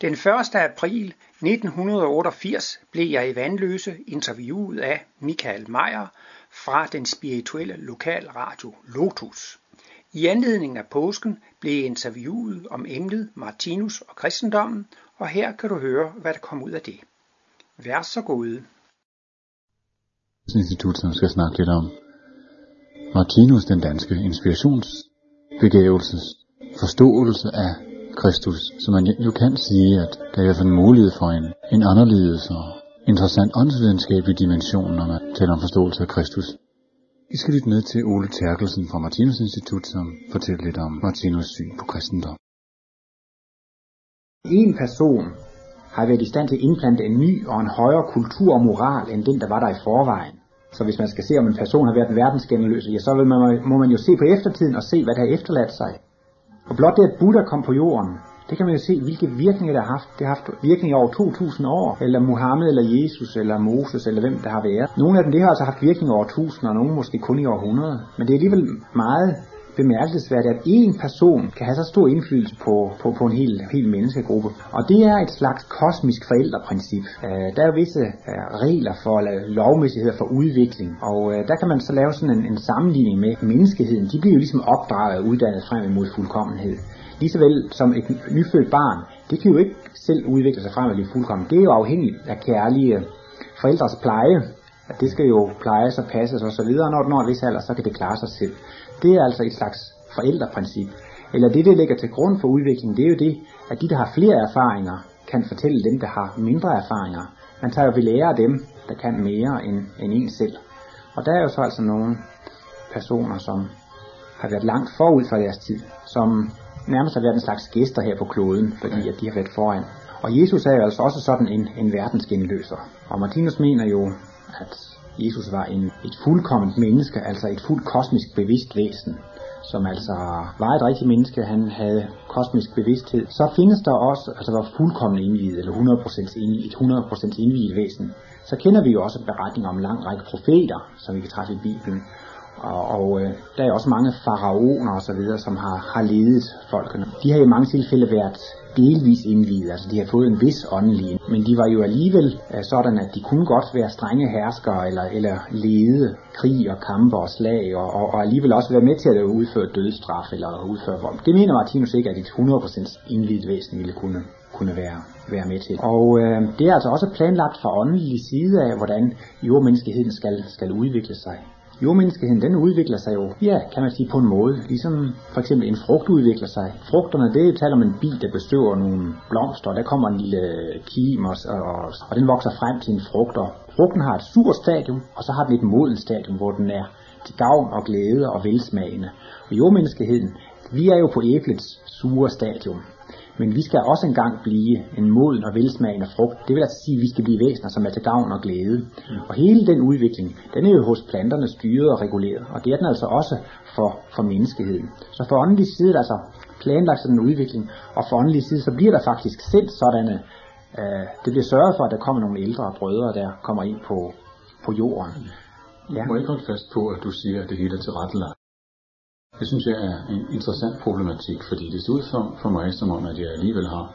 Den 1. april 1988 blev jeg i Vandløse interviewet af Michael Meyer fra den spirituelle lokalradio Lotus. I anledning af påsken blev interviewet om emnet Martinus og kristendommen, og her kan du høre, hvad der kom ud af det. Vær så god. Institut, som skal snakke lidt om Martinus, den danske inspirationsbegævelses forståelse af Kristus, så man jo kan sige, at der er i hvert fald en mulighed for en, en anderledes og interessant åndsvidenskabelig dimension, når man taler om forståelse af Kristus. Vi skal lytte med til Ole Terkelsen fra Martinus Institut, som fortæller lidt om Martinus syn på kristendom. En person har været i stand til at indplante en ny og en højere kultur og moral, end den, der var der i forvejen. Så hvis man skal se, om en person har været verdensgenløs, ja, så vil man, må man jo se på eftertiden og se, hvad der har efterladt sig. Og blot det, at Buddha kom på jorden, det kan man jo se, hvilke virkninger det har haft. Det har haft virkninger over 2000 år, eller Muhammed, eller Jesus, eller Moses, eller hvem der har været. Nogle af dem, det har altså haft virkninger over 1000, og nogle måske kun i år 100. Men det er alligevel meget bemærkelsesværdigt, at én person kan have så stor indflydelse på, på, på en hel, hel menneskegruppe. Og det er et slags kosmisk forældreprincip. Øh, der er visse øh, regler for, eller lovmæssigheder for udvikling, og øh, der kan man så lave sådan en, en sammenligning med menneskeheden. De bliver jo ligesom opdraget og uddannet frem imod fuldkommenhed. Ligesåvel som et nyfødt barn, det kan jo ikke selv udvikle sig frem og blive fuldkommen. Det er jo afhængigt af kærlige forældres pleje, at det skal jo plejes og passes og så videre, når det når en vis alder, så kan det klare sig selv. Det er altså et slags forældreprincip. Eller det, det ligger til grund for udviklingen, det er jo det, at de, der har flere erfaringer, kan fortælle dem, der har mindre erfaringer. Man tager jo ved lære af dem, der kan mere end, end en selv. Og der er jo så altså nogle personer, som har været langt forud for deres tid, som nærmest har været en slags gæster her på kloden, fordi at de har været foran. Og Jesus er jo altså også sådan en, en verdensgenløser. Og Martinus mener jo, at Jesus var en, et fuldkomment menneske, altså et fuldt kosmisk bevidst væsen, som altså var et rigtigt menneske, han havde kosmisk bevidsthed. Så findes der også, altså var fuldkommen indvidet, eller 100% indviet, et 100% indvidet væsen. Så kender vi jo også beretninger om en lang række profeter, som vi kan træffe i Bibelen. Og, og øh, der er også mange faraoner og så videre, som har, har ledet folkene. De har i mange tilfælde været delvis indviet, altså de har fået en vis åndelig, men de var jo alligevel øh, sådan, at de kunne godt være strenge herskere, eller, eller lede krig og kampe og slag, og, og, og alligevel også være med til at udføre dødsstraf eller udføre vold. Det mener Martinus ikke, at et 100% indviet væsen ville kunne kunne være, være med til. Og øh, det er altså også planlagt fra åndelig side af, hvordan jordmenneskeheden skal, skal udvikle sig. Jordmenneskeheden, den udvikler sig jo, ja, kan man sige på en måde, ligesom for eksempel en frugt udvikler sig. Frugterne, det taler om en bi, der bestøver nogle blomster, og der kommer en lille kim, og, og, og den vokser frem til en frugt, og frugten har et surt stadium, og så har den et modent stadium, hvor den er til gavn og glæde og velsmagende. Og jordmenneskeheden, vi er jo på æblets sure stadium. Men vi skal også engang blive en moden og velsmagende frugt. Det vil altså sige, at vi skal blive væsener, som er til gavn og glæde. Mm. Og hele den udvikling, den er jo hos planterne styret og reguleret. Og det er den altså også for, for menneskeheden. Så for åndelig side er der altså planlagt sådan en udvikling. Og for åndelig side, så bliver der faktisk selv sådanne, øh, det bliver sørget for, at der kommer nogle ældre brødre, der kommer ind på, på jorden. Ja. Må jeg ikke holde fast på, at du siger, at det hele er tilrettelagt? Det synes jeg er en interessant problematik, fordi det ser ud for, for mig som om, at jeg alligevel har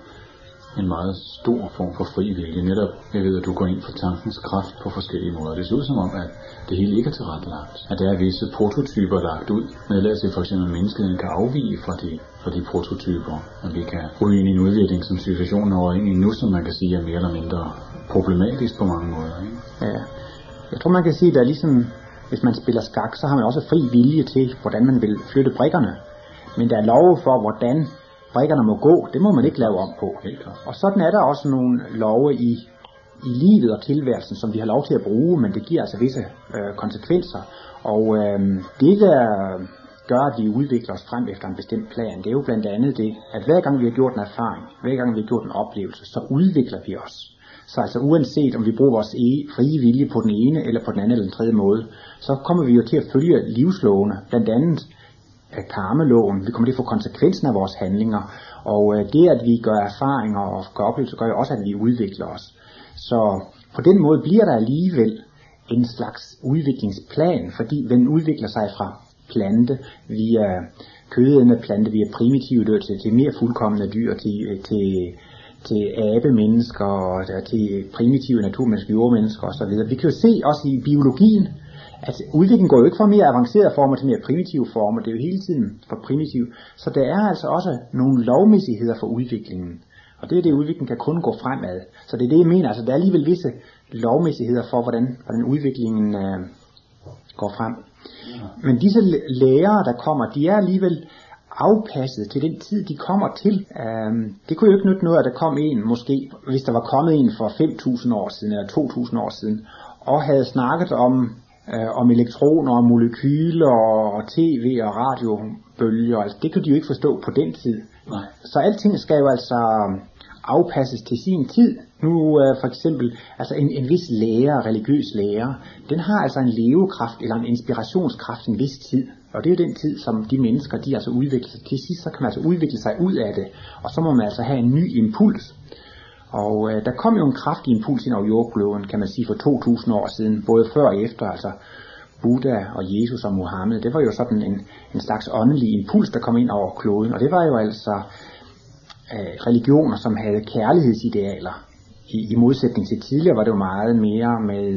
en meget stor form for fri vilje. Netop, jeg ved, at du går ind for tankens kraft på forskellige måder. Det ser ud som om, at det hele ikke er tilrettelagt. At der er visse prototyper lagt ud. Men lad os se for eksempel, at menneskeheden kan afvige fra de, fra de prototyper. At vi kan ryge ind i en udvikling, som situationen over ind i nu, som man kan sige er mere eller mindre problematisk på mange måder. Ikke? Ja. Jeg tror, man kan sige, at der er ligesom hvis man spiller skak, så har man også fri vilje til, hvordan man vil flytte brikkerne. Men der er lov for, hvordan brikkerne må gå. Det må man ikke lave om på. Og sådan er der også nogle love i, i livet og tilværelsen, som vi har lov til at bruge, men det giver altså visse øh, konsekvenser. Og øh, det, der gør, at vi udvikler os frem efter en bestemt plan, det er jo blandt andet det, at hver gang vi har gjort en erfaring, hver gang vi har gjort en oplevelse, så udvikler vi os. Så altså uanset om vi bruger vores e- frie vilje på den ene eller på den anden eller den tredje måde, så kommer vi jo til at følge livslovene, blandt andet af karmeloven. Vi kommer til at få konsekvensen af vores handlinger, og øh, det at vi gør erfaringer og gør oplevelser, gør jo også, at vi udvikler os. Så på den måde bliver der alligevel en slags udviklingsplan, fordi den udvikler sig fra plante via øh, kødende plante, via primitive dyr til, til mere fuldkommende dyr, til, øh, til til abemennesker og til primitive naturmennesker, jordmennesker osv. Vi kan jo se også i biologien, at udviklingen går jo ikke fra mere avancerede former til mere primitive former, det er jo hele tiden for primitiv. Så der er altså også nogle lovmæssigheder for udviklingen. Og det er det, udviklingen kan kun gå fremad. Så det er det, jeg mener. Altså, der er alligevel visse lovmæssigheder for, hvordan, hvordan udviklingen øh, går frem. Men disse lærere, der kommer, de er alligevel afpasset til den tid, de kommer til. Um, det kunne jo ikke nytte noget, at der kom en, måske, hvis der var kommet en for 5.000 år siden, eller 2.000 år siden, og havde snakket om, uh, om elektroner, og molekyler, og tv og radiobølger. Altså, det kunne de jo ikke forstå på den tid. Nej. Så alting skal jo altså afpasses til sin tid. Nu uh, for eksempel, altså en, en vis lærer, religiøs lærer, den har altså en levekraft eller en inspirationskraft en vis tid. Og det er jo den tid, som de mennesker, de altså udvikler sig. Til sidst, så kan man altså udvikle sig ud af det. Og så må man altså have en ny impuls. Og øh, der kom jo en kraftig impuls ind over jordkloden, kan man sige, for 2000 år siden, både før og efter, altså Buddha og Jesus og Mohammed. Det var jo sådan en, en slags åndelig impuls, der kom ind over kloden. Og det var jo altså øh, religioner, som havde kærlighedsidealer. I, I modsætning til tidligere var det jo meget mere med,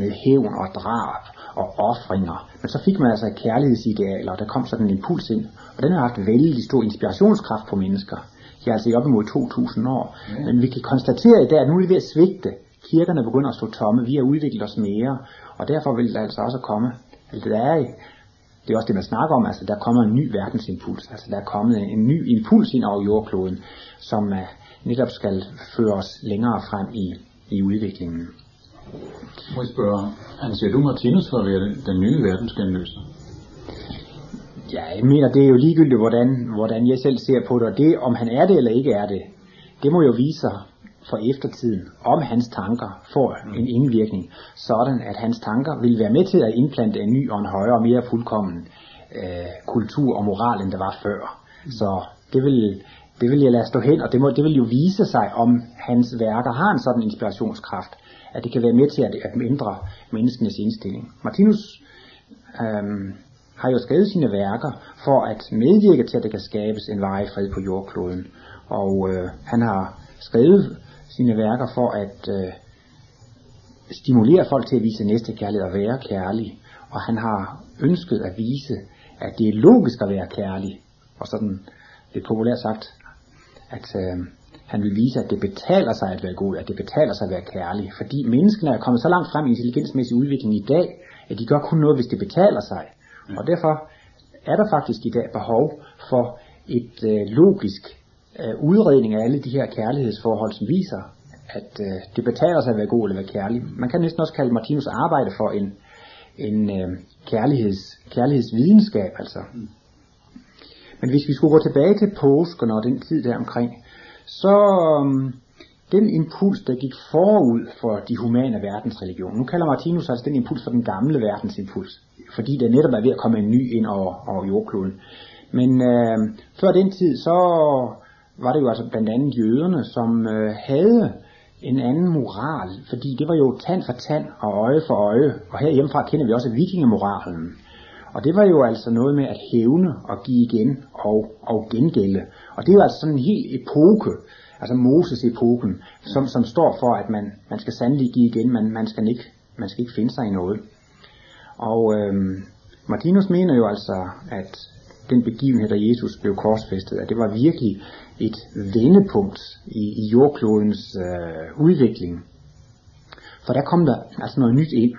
med hævn og drab og offringer. Men så fik man altså kærlighedsidealer, og der kom sådan en impuls ind. Og den har haft vældig stor inspirationskraft på mennesker. De er altså i op imod 2000 år. Ja. Men vi kan konstatere i dag, at nu er vi ved at svigte. Kirkerne begynder at stå tomme. Vi har udviklet os mere. Og derfor vil der altså også komme, altså der er, det er også det, man snakker om, altså der kommer en ny verdensimpuls. Altså der er kommet en, en ny impuls ind over jordkloden, som uh, netop skal føre os længere frem i, i udviklingen. Må jeg spørge, anser du Martinus for at være den nye verdensgenløser? Ja, jeg mener, det er jo ligegyldigt, hvordan, hvordan jeg selv ser på det, og det, om han er det eller ikke er det, det må jo vise sig for eftertiden, om hans tanker får en indvirkning, sådan at hans tanker vil være med til at indplante en ny og en højere og mere fuldkommen øh, kultur og moral, end der var før. Så det vil, det vil jeg lade stå hen, og det, må, det vil jo vise sig, om hans værker har en sådan inspirationskraft, at det kan være med til at, at ændre menneskenes indstilling. Martinus øhm, har jo skrevet sine værker for at medvirke til, at der kan skabes en varig fred på jordkloden. Og øh, han har skrevet sine værker for at øh, stimulere folk til at vise næste kærlighed og være kærlig. Og han har ønsket at vise, at det er logisk at være kærlig. Og sådan lidt populært sagt, at øh, han vil vise, at det betaler sig at være god, at det betaler sig at være kærlig. Fordi menneskene er kommet så langt frem i intelligensmæssig udvikling i dag, at de gør kun noget, hvis det betaler sig. Mm. Og derfor er der faktisk i dag behov for et øh, logisk øh, udredning af alle de her kærlighedsforhold, som viser, at øh, det betaler sig at være god eller være kærlig. Man kan næsten også kalde Martinus arbejde for en, en øh, kærligheds, kærlighedsvidenskab. Altså. Mm. Men hvis vi skulle gå tilbage til påsken og den tid der omkring, så um, den impuls, der gik forud for de humane verdensreligioner, nu kalder Martinus altså den impuls for den gamle verdensimpuls, fordi der netop er ved at komme en ny ind over, over jordkloden. Men øh, før den tid, så var det jo altså blandt andet jøderne, som øh, havde en anden moral, fordi det var jo tand for tand og øje for øje, og herhjemmefra kender vi også vikingemoralen. Og det var jo altså noget med at hævne og give igen og, og gengælde. Og det var altså sådan en hel epoke, altså Moses-epoken, som, som står for, at man, man skal sandelig give igen, men man skal ikke, man skal ikke finde sig i noget. Og øhm, Martinus mener jo altså, at den begivenhed, da Jesus blev korsfæstet, at det var virkelig et vendepunkt i, i jordklodens øh, udvikling. For der kom der altså noget nyt ind.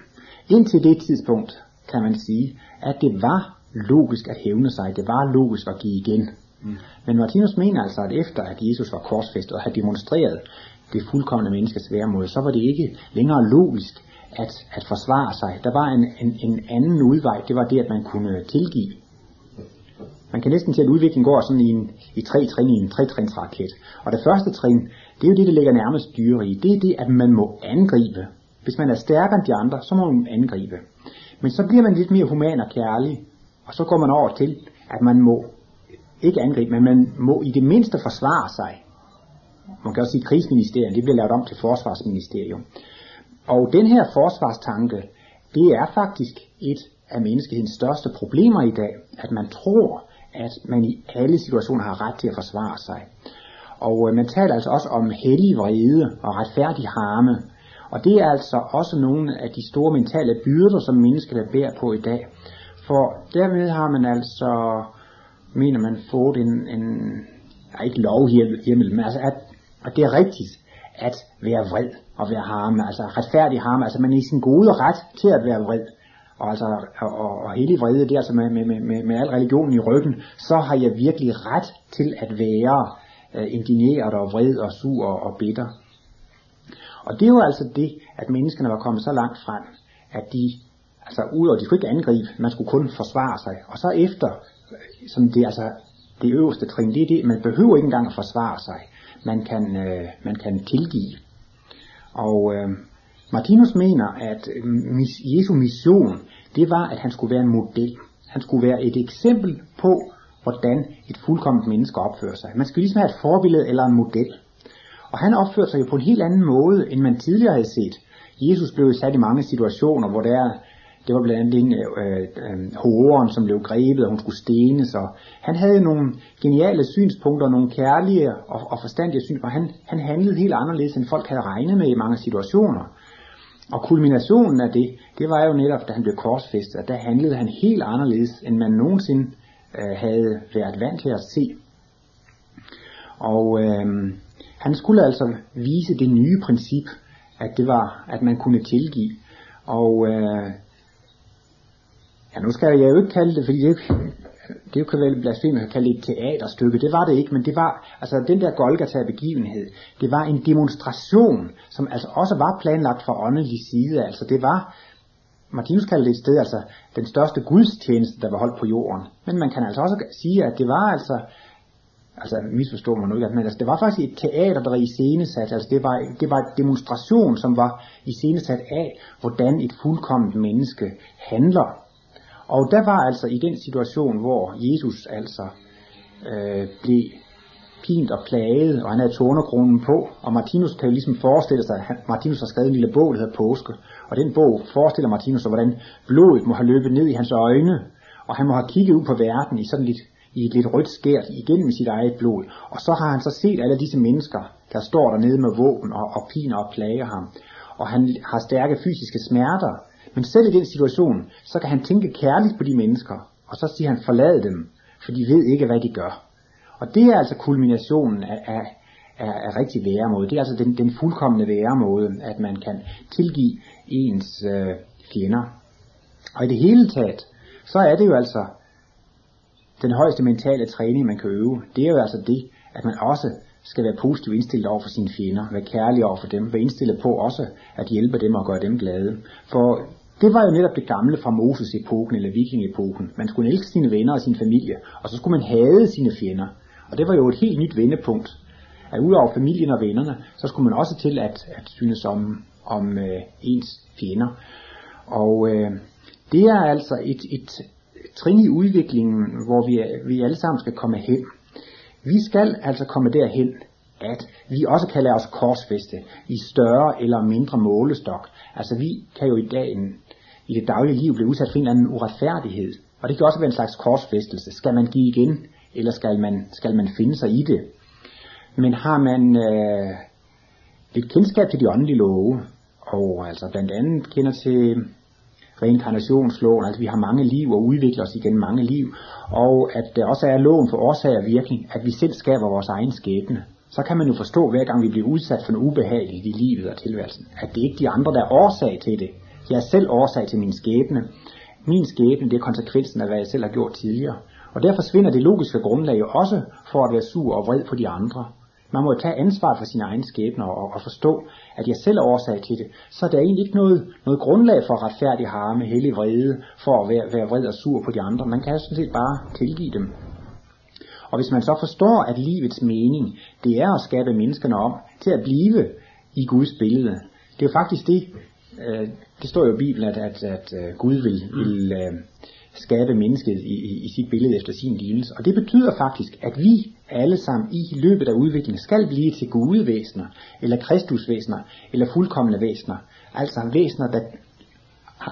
Indtil det tidspunkt, kan man sige, at det var logisk at hævne sig, det var logisk at give igen. Mm. Men Martinus mener altså, at efter at Jesus var korsfæstet og havde demonstreret det fuldkommende menneskes væremåde, så var det ikke længere logisk at, at forsvare sig. Der var en, en, en anden udvej, det var det, at man kunne tilgive. Man kan næsten se, at udviklingen går sådan i, en, i tre trin, i en tre-trins raket. Og det første trin, det er jo det, der ligger nærmest dyre i. Det er det, at man må angribe. Hvis man er stærkere end de andre, så må man angribe. Men så bliver man lidt mere human og kærlig, og så går man over til, at man må ikke angribe, men man må i det mindste forsvare sig. Man kan også sige, at krigsministeriet, det bliver lavet om til forsvarsministerium. Og den her forsvarstanke, det er faktisk et af menneskehedens største problemer i dag, at man tror, at man i alle situationer har ret til at forsvare sig. Og øh, man taler altså også om hellig vrede og retfærdig harme. Og det er altså også nogle af de store mentale byrder, som mennesker bærer på i dag. For dermed har man altså, mener man, fået en, en ja, ikke lovhjemmel, men altså at, at det er rigtigt at være vred og være harme, altså retfærdig harme, altså man er i sin gode ret til at være vred. Og, altså, og, og, og hele vrede, der, altså med, med, med, med al religionen i ryggen, så har jeg virkelig ret til at være øh, indigneret og vred og sur og, og bitter. Og det er jo altså det, at menneskene var kommet så langt frem, at de, altså udover, de skulle ikke angribe, man skulle kun forsvare sig. Og så efter, som det altså det øverste trin, det er det, man behøver ikke engang at forsvare sig. Man kan, øh, man kan tilgive. Og øh, Martinus mener, at øh, mis, Jesu mission, det var, at han skulle være en model. Han skulle være et eksempel på, hvordan et fuldkommet menneske opfører sig. Man skulle ligesom have et forbillede eller en model. Og han opførte sig jo på en helt anden måde, end man tidligere havde set. Jesus blev sat i mange situationer, hvor der det var blandt andet en øh, øh, horen, som blev grebet, og hun skulle stenes. Og han havde nogle geniale synspunkter, nogle kærlige og, og forstandige synspunkter. Han, han handlede helt anderledes, end folk havde regnet med i mange situationer. Og kulminationen af det, det var jo netop, da han blev korsfæstet, at der handlede han helt anderledes, end man nogensinde øh, havde været vant til at se. Og øh, han skulle altså vise det nye princip, at det var, at man kunne tilgive. Og øh, ja, nu skal jeg jo ikke kalde det, fordi det, det kan vel blasfemi at kalde det et teaterstykke. Det var det ikke, men det var, altså den der Golgata-begivenhed, det var en demonstration, som altså også var planlagt fra åndelig side. Altså det var, Martinus kaldte det et sted, altså den største gudstjeneste, der var holdt på jorden. Men man kan altså også sige, at det var altså altså misforstår man nu ikke, men altså, det var faktisk et teater, der var iscenesat, altså det var, det var et demonstration, som var iscenesat af, hvordan et fuldkommet menneske handler. Og der var altså i den situation, hvor Jesus altså øh, blev pint og plaget, og han havde tornekronen på, og Martinus kan jo ligesom forestille sig, at Martinus har skrevet en lille bog, der hedder Påske, og den bog forestiller Martinus, hvordan blodet må have løbet ned i hans øjne, og han må have kigget ud på verden i sådan lidt i et lidt rødt skært igennem sit eget blod. Og så har han så set alle disse mennesker, der står dernede med våben og, og piner og plager ham. Og han har stærke fysiske smerter. Men selv i den situation, så kan han tænke kærligt på de mennesker. Og så siger han, forlad dem, for de ved ikke, hvad de gør. Og det er altså kulminationen af, af, af, af rigtig væremåde. Det er altså den, den fuldkommende væremåde, at man kan tilgive ens øh, fjender. Og i det hele taget, så er det jo altså den højeste mentale træning, man kan øve, det er jo altså det, at man også skal være positivt indstillet over for sine fjender, være kærlig over for dem, være indstillet på også at hjælpe dem og gøre dem glade. For det var jo netop det gamle fra Moses epoken eller viking-epoken. Man skulle elske sine venner og sin familie, og så skulle man hade sine fjender. Og det var jo et helt nyt vendepunkt. At udover familien og vennerne, så skulle man også til at, at synes om, om øh, ens fjender. Og øh, det er altså et, et trin i udviklingen, hvor vi, vi alle sammen skal komme hen. Vi skal altså komme derhen, at vi også kan lade os korsfeste i større eller mindre målestok. Altså vi kan jo i dag i det daglige liv blive udsat for en eller anden uretfærdighed. Og det kan også være en slags korsfæstelse. Skal man give igen, eller skal man, skal man finde sig i det? Men har man øh, lidt kendskab til de åndelige love, og altså blandt andet kender til reinkarnationsloven, altså vi har mange liv og udvikler os igen mange liv, og at der også er loven for årsag og virkning, at vi selv skaber vores egen skæbne. Så kan man jo forstå, hver gang vi bliver udsat for noget ubehageligt i livet og tilværelsen, at det ikke er de andre, der er årsag til det. Jeg er selv årsag til min skæbne. Min skæbne, det er konsekvensen af, hvad jeg selv har gjort tidligere. Og derfor forsvinder det logiske grundlag jo også for at være sur og vred på de andre. Man må tage ansvar for sine egne skæbner og, og forstå, at jeg selv er årsag til det. Så der er egentlig ikke noget, noget grundlag for retfærdig harme, hellig vrede, for at være, være vred og sur på de andre. Man kan sådan set bare tilgive dem. Og hvis man så forstår, at livets mening, det er at skabe menneskerne om til at blive i Guds billede. Det er jo faktisk det, øh, det står jo i Bibelen, at, at, at øh, Gud vil, vil øh, skabe mennesket i, i, i sit billede efter sin lignelse. Og det betyder faktisk, at vi alle sammen i løbet af udviklingen skal blive til gode væsener, eller kristusvæsener, eller fuldkommende væsener. Altså væsener, der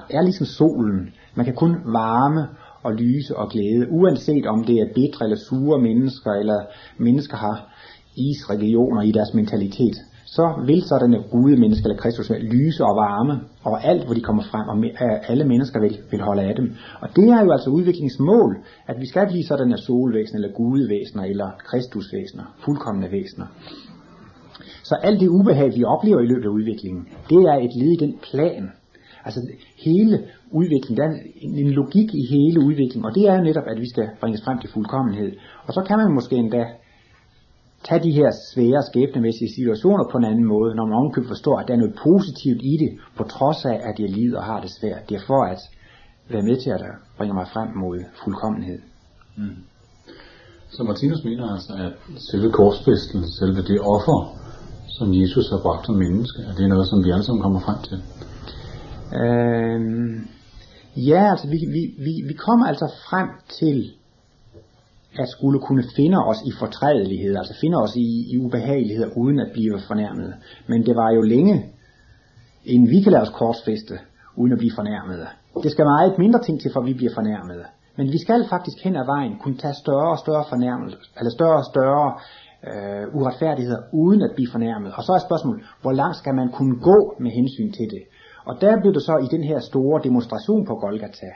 er ligesom solen. Man kan kun varme og lyse og glæde, uanset om det er bitre eller sure mennesker, eller mennesker har isregioner i deres mentalitet, så vil sådanne gude mennesker eller Kristus lyse og varme over alt, hvor de kommer frem, og alle mennesker vil, vil holde af dem. Og det er jo altså udviklingsmål, at vi skal blive sådanne solvæsener, eller gudevæsener, eller kristusvæsener, fuldkommende væsener. Så alt det ubehag, vi oplever i løbet af udviklingen, det er et led i den plan. Altså hele udviklingen, der er en logik i hele udviklingen, og det er jo netop, at vi skal bringes frem til fuldkommenhed. Og så kan man måske endda tage de her svære skæbnemæssige situationer på en anden måde, når man ovenkøbet forstår, at der er noget positivt i det, på trods af, at jeg lider og har det svært. Det er for at være med til at bringe mig frem mod fuldkommenhed. Mm. Så Martinus mener altså, at selve korsfæstelsen, selve det offer, som Jesus har bragt som menneske, at det er noget, som vi alle sammen kommer frem til? Øhm, ja, altså vi, vi, vi, vi kommer altså frem til at skulle kunne finde os i fortrædelighed, altså finde os i, i ubehageligheder uden at blive fornærmet. Men det var jo længe, inden vi kan lade os korsfeste, uden at blive fornærmet. Det skal meget mindre ting til, for vi bliver fornærmet. Men vi skal faktisk hen ad vejen kunne tage større og større fornærmelse, eller større og større øh, uretfærdigheder, uden at blive fornærmet. Og så er spørgsmålet, hvor langt skal man kunne gå med hensyn til det? Og der blev det så i den her store demonstration på Golgata,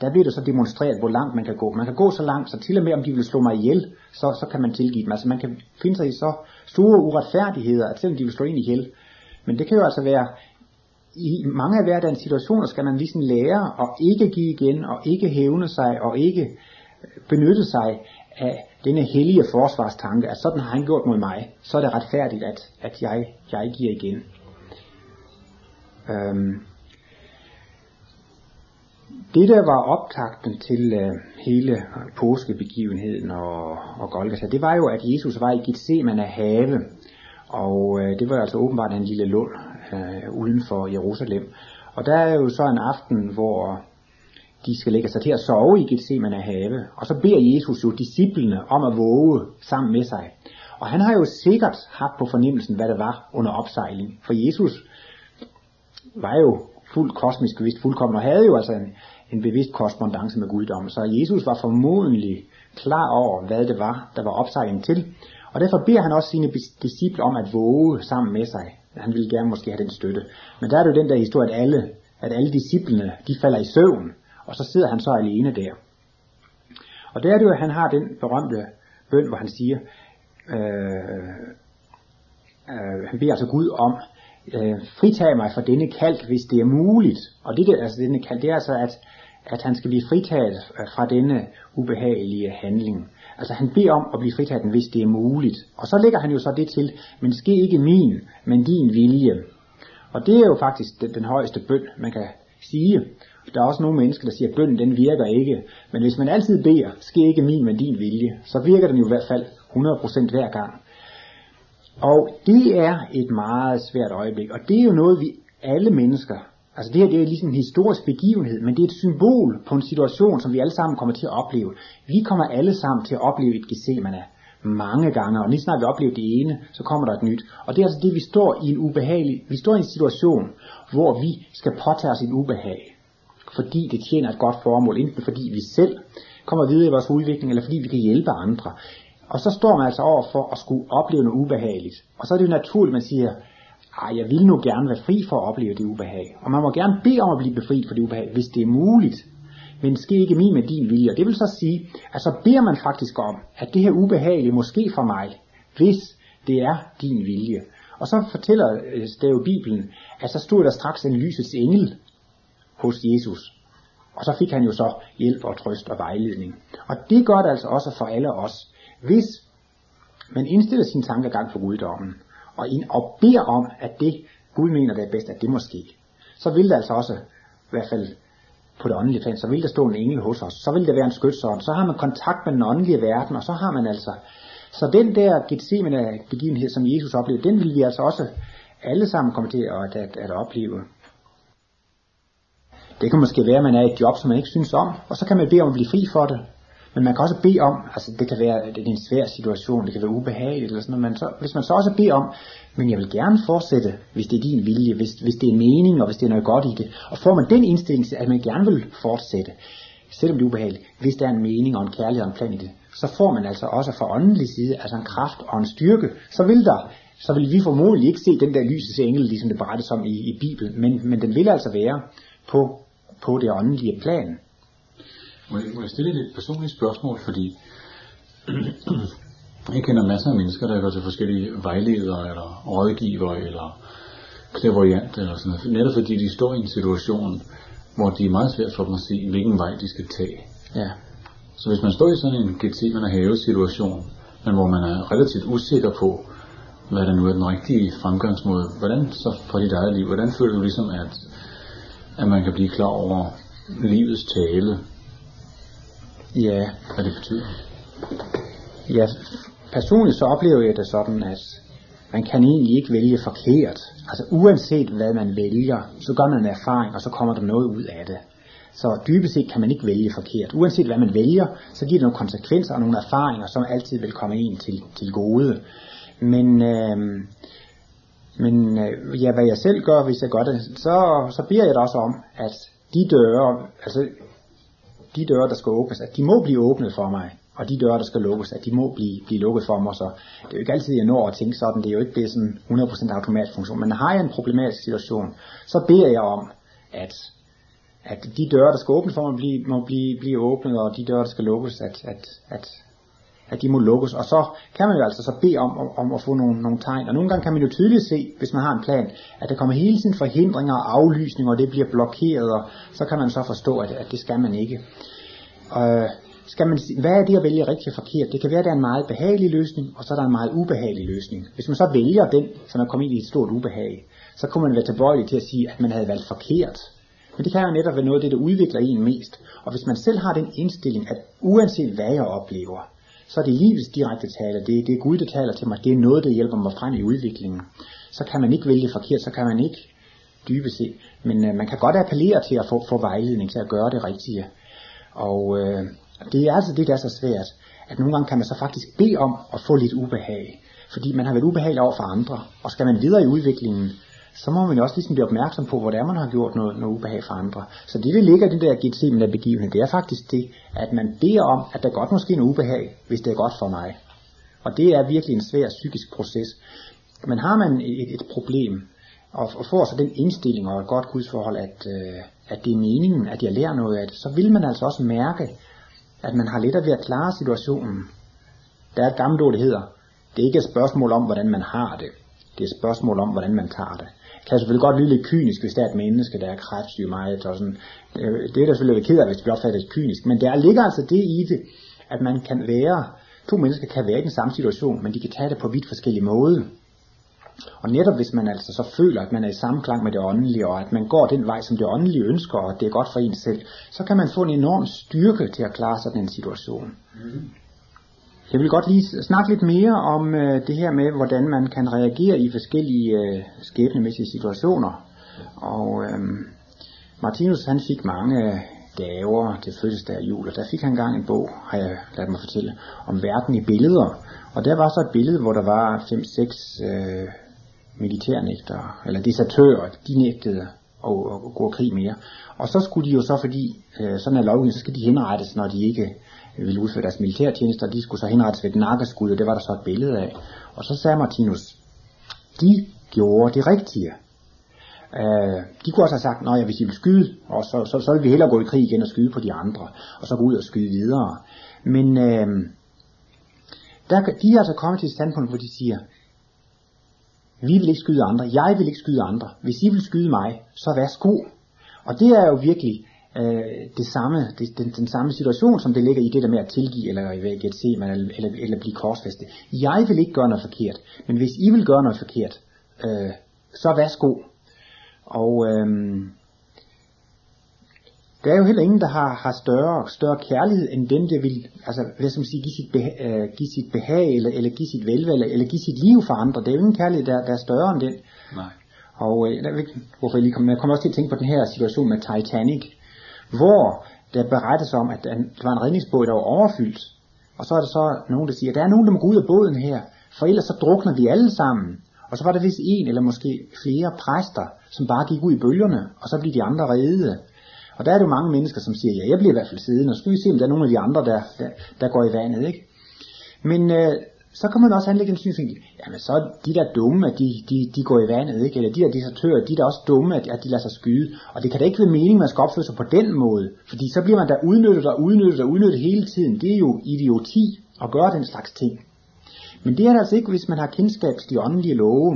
der bliver det så demonstreret, hvor langt man kan gå. Man kan gå så langt, så til og med om de vil slå mig ihjel, så, så kan man tilgive dem. Altså man kan finde sig i så store uretfærdigheder, at selvom de vil slå en ihjel. Men det kan jo altså være, i mange af hverdagens situationer skal man ligesom lære at ikke give igen, og ikke hævne sig, og ikke øh, benytte sig af denne hellige forsvarstanke, at sådan har han gjort mod mig, så er det retfærdigt, at, at jeg, jeg giver igen. Øhm, det der var optakten til øh, hele påskebegivenheden og, og Golgata, det var jo, at Jesus var i Gethsemane have, og øh, det var altså åbenbart en lille lund øh, uden for Jerusalem. Og der er jo så en aften, hvor de skal lægge sig til at sove i Gethsemane have, og så beder Jesus jo disciplene om at våge sammen med sig. Og han har jo sikkert haft på fornemmelsen, hvad det var under opsejling, for Jesus var jo fuldt kosmisk bevidst fuldkommen, og havde jo altså en, en bevidst korrespondence med guddommen. Så Jesus var formodentlig klar over, hvad det var, der var opsejling til. Og derfor beder han også sine disciple om at våge sammen med sig. Han ville gerne måske have den støtte. Men der er det jo den der historie, at alle, at alle disciplene, de falder i søvn, og så sidder han så alene der. Og der er det jo, at han har den berømte bøn, hvor han siger, øh, øh, han beder altså Gud om, øh, fritage mig fra denne kald, hvis det er muligt. Og det der, altså denne kald, det er altså, at, at han skal blive fritaget øh, fra denne ubehagelige handling. Altså han beder om at blive fritaget, hvis det er muligt. Og så lægger han jo så det til, men ske ikke min, men din vilje. Og det er jo faktisk den, den højeste bøn, man kan sige. Der er også nogle mennesker, der siger, at bønnen den virker ikke. Men hvis man altid beder, ske ikke min, men din vilje, så virker den jo i hvert fald 100% hver gang. Og det er et meget svært øjeblik, og det er jo noget, vi alle mennesker, altså det her det er ligesom en historisk begivenhed, men det er et symbol på en situation, som vi alle sammen kommer til at opleve. Vi kommer alle sammen til at opleve et Gethsemane mange gange, og lige snart vi oplever det ene, så kommer der et nyt. Og det er altså det, vi står i en ubehagelig, vi står i en situation, hvor vi skal påtage os en ubehag, fordi det tjener et godt formål, enten fordi vi selv kommer videre i vores udvikling, eller fordi vi kan hjælpe andre. Og så står man altså over for at skulle opleve noget ubehageligt. Og så er det jo naturligt, at man siger, ej, jeg vil nu gerne være fri for at opleve det ubehag. Og man må gerne bede om at blive befriet for det ubehag, hvis det er muligt. Men ske ikke min med din vilje. Og det vil så sige, at så beder man faktisk om, at det her ubehagelige måske for mig, hvis det er din vilje. Og så fortæller øh, det jo Bibelen, at så stod der straks en lysets engel hos Jesus. Og så fik han jo så hjælp og trøst og vejledning. Og det gør det altså også for alle os. Hvis man indstiller sin tankegang for guddommen, og, ind, og beder om, at det Gud mener, det er bedst, at det må ske, så vil der altså også, i hvert fald på det åndelige plan, så vil der stå en engel hos os, så vil der være en skytsånd, så har man kontakt med den åndelige verden, og så har man altså, så den der Gethsemane begivenhed, som Jesus oplevede, den vil vi altså også alle sammen komme til at, at, at opleve. Det kan måske være, at man er i et job, som man ikke synes om, og så kan man bede om at blive fri for det. Men man kan også bede om, altså det kan være det er en svær situation, det kan være ubehageligt eller sådan noget, men så, hvis man så også beder om, men jeg vil gerne fortsætte, hvis det er din vilje, hvis, hvis det er mening, og hvis det er noget godt i det, og får man den indstilling til, at man gerne vil fortsætte, selvom det er ubehageligt, hvis der er en mening og en kærlighed og en plan i det, så får man altså også fra åndelig side altså en kraft og en styrke. Så vil der så vil vi formodentlig ikke se den der lysets engel, ligesom det berettes om i, i Bibelen, men, men den vil altså være på, på det åndelige plan. Må jeg, må jeg stille et personligt spørgsmål, fordi jeg kender masser af mennesker, der går til forskellige vejledere, eller rådgivere, eller klaverjant, eller sådan noget, netop fordi de står i en situation, hvor det er meget svært for dem at se, hvilken vej de skal tage. Ja. Så hvis man står i sådan en Gethsemane have situation, men hvor man er relativt usikker på, hvad der nu er den rigtige fremgangsmåde, hvordan så for dit eget liv, hvordan føler du ligesom, at, at man kan blive klar over livets tale? Ja. Hvad det betyder? Ja, personligt så oplever jeg det sådan, at man kan egentlig ikke vælge forkert. Altså uanset hvad man vælger, så gør man en erfaring, og så kommer der noget ud af det. Så dybest set kan man ikke vælge forkert. Uanset hvad man vælger, så giver det nogle konsekvenser og nogle erfaringer, som altid vil komme en til, til gode. Men, øh, men øh, ja, hvad jeg selv gør, hvis jeg gør det, så, så beder jeg da også om, at de døre, altså de døre, der skal åbnes, at de må blive åbnet for mig og de døre, der skal lukkes, at de må blive, blive lukket for mig. Så det er jo ikke altid, jeg når at tænke sådan. Det er jo ikke det sådan 100% automatisk funktion. Men har jeg en problematisk situation, så beder jeg om, at, at de døre, der skal åbnes for mig, blive, må blive, blive åbnet, og de døre, der skal lukkes, at, at, at, at de må lukkes. Og så kan man jo altså så bede om, om, om at få nogle, nogle tegn. Og nogle gange kan man jo tydeligt se, hvis man har en plan, at der kommer hele tiden forhindringer og aflysninger, og det bliver blokeret, og så kan man så forstå, at, at det skal man ikke. Øh, skal man, hvad er det at vælge rigtigt og forkert? Det kan være, at der er en meget behagelig løsning, og så er der en meget ubehagelig løsning. Hvis man så vælger den, som er kommet ind i et stort ubehag, så kunne man være tilbøjelig til at sige, at man havde valgt forkert. Men det kan jo netop være noget af det, der udvikler en mest. Og hvis man selv har den indstilling, at uanset hvad jeg oplever, så er det livets direkte taler, det, det er Gud, der taler til mig, det er noget, der hjælper mig frem i udviklingen. Så kan man ikke vælge forkert, så kan man ikke dybest set. Men øh, man kan godt appellere til at få, få vejledning til at gøre det rigtige. Og øh, det er altså det, der er så svært, at nogle gange kan man så faktisk bede om at få lidt ubehag, fordi man har været ubehagelig over for andre, og skal man videre i udviklingen, så må man jo også ligesom blive opmærksom på, hvordan man har gjort noget, noget ubehag for andre. Så det, der ligger i den der Gethsemane begivenhed, det er faktisk det, at man beder om, at der godt måske er noget ubehag, hvis det er godt for mig. Og det er virkelig en svær psykisk proces. Men har man et, et problem, og, og får så den indstilling og et godt gudsforhold, at, øh, at det er meningen, at jeg lærer noget af det, så vil man altså også mærke, at man har lettere ved at klare situationen. Der er et gammelt ord, det hedder, det er ikke et spørgsmål om, hvordan man har det. Det er et spørgsmål om, hvordan man tager det. Det kan selvfølgelig godt lyde lidt kynisk, hvis der er et menneske, der er kræftsyg meget. Og sådan. Øh, det er da selvfølgelig lidt ked af, hvis det bliver opfattet kynisk. Men der ligger altså det i det, at man kan være, to mennesker kan være i den samme situation, men de kan tage det på vidt forskellige måder. Og netop hvis man altså så føler, at man er i sammenklang med det åndelige, og at man går den vej, som det åndelige ønsker, og det er godt for en selv, så kan man få en enorm styrke til at klare sådan en situation. Mm. Jeg vil godt lige snakke lidt mere om øh, det her med, hvordan man kan reagere i forskellige øh, skæbnemæssige situationer. Og øh, Martinus han fik mange gaver til fødselsdag og jul, og der fik han engang en bog, har jeg ladet mig fortælle, om verden i billeder. Og der var så et billede, hvor der var 5-6 øh, militærnægtere, eller desertører, de nægtede at, at gå krig mere. Og så skulle de jo så, fordi øh, sådan er lovgivningen, så skal de henrettes, når de ikke Øh, ville udføre deres militærtjenester, de skulle så henrettes ved et nakkeskud, og det var der så et billede af. Og så sagde Martinus, de gjorde det rigtige. Øh, de kunne også have sagt, at hvis de vil skyde, og så, så, så vil vi hellere gå i krig igen og skyde på de andre, og så gå ud og skyde videre. Men øh, der, de er altså kommet til et standpunkt, hvor de siger, vi vil ikke skyde andre, jeg vil ikke skyde andre. Hvis I vil skyde mig, så værsgo. Og det er jo virkelig øh, det samme, det, den, den samme situation, som det ligger i det der med at tilgive, eller i Gethsemane, eller, eller, eller blive korsfæstet. Jeg vil ikke gøre noget forkert, men hvis I vil gøre noget forkert, øh, så værsgo. Og øh, der er jo heller ingen, der har, har større, større kærlighed, end den, der vil altså, hvad skal man sige, give, sit behag, øh, give sit behag, eller, eller give sit velvære, eller, eller give sit liv for andre. Det er jo ingen kærlighed, der, der er større end den. Nej. Og øh, der, hvorfor jeg lige kommer, jeg kommer også til at tænke på den her situation med Titanic, hvor der berettes om, at der var en redningsbåd, der var overfyldt. Og så er der så nogen, der siger, der er nogen, der må gå ud af båden her, for ellers så drukner vi alle sammen. Og så var der vist en eller måske flere præster, som bare gik ud i bølgerne, og så blev de andre redde. Og der er det jo mange mennesker, som siger, ja, jeg bliver i hvert fald siddende, og så skal vi se, om der er nogle af de andre, der, der, der går i vandet, ikke? Men øh, så kan man også anlægge en synsvinkel. Jamen så er de der dumme, at de, de, de går i vandet, ikke? Eller de der desertører, de er der også dumme, at, at de lader sig skyde. Og det kan da ikke være meningen, at man skal opføre sig på den måde. Fordi så bliver man da udnyttet og udnyttet og udnyttet hele tiden. Det er jo idioti at gøre den slags ting. Men det er det altså ikke, hvis man har kendskab til de åndelige love.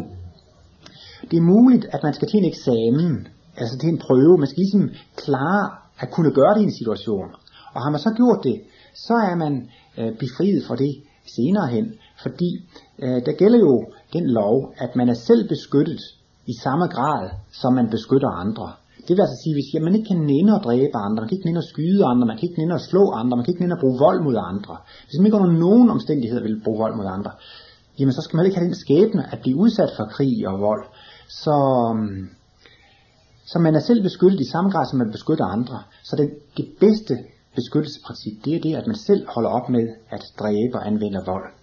Det er muligt, at man skal til en eksamen, altså til en prøve. Man skal ligesom klare at kunne gøre det i en situation. Og har man så gjort det, så er man øh, befriet for det senere hen. Fordi øh, der gælder jo den lov, at man er selv beskyttet i samme grad, som man beskytter andre. Det vil altså sige, hvis man ikke kan nænde at dræbe andre, man kan ikke nænde at skyde andre, man kan ikke nænde at slå andre, man kan ikke nænde at bruge vold mod andre. Hvis man ikke under nogen omstændigheder vil bruge vold mod andre, jamen så skal man ikke have den skæbne at blive udsat for krig og vold. Så, mm, så man er selv beskyttet i samme grad, som man beskytter andre. Så det, det bedste beskyttelsesprincip, det er det, at man selv holder op med at dræbe og anvende vold.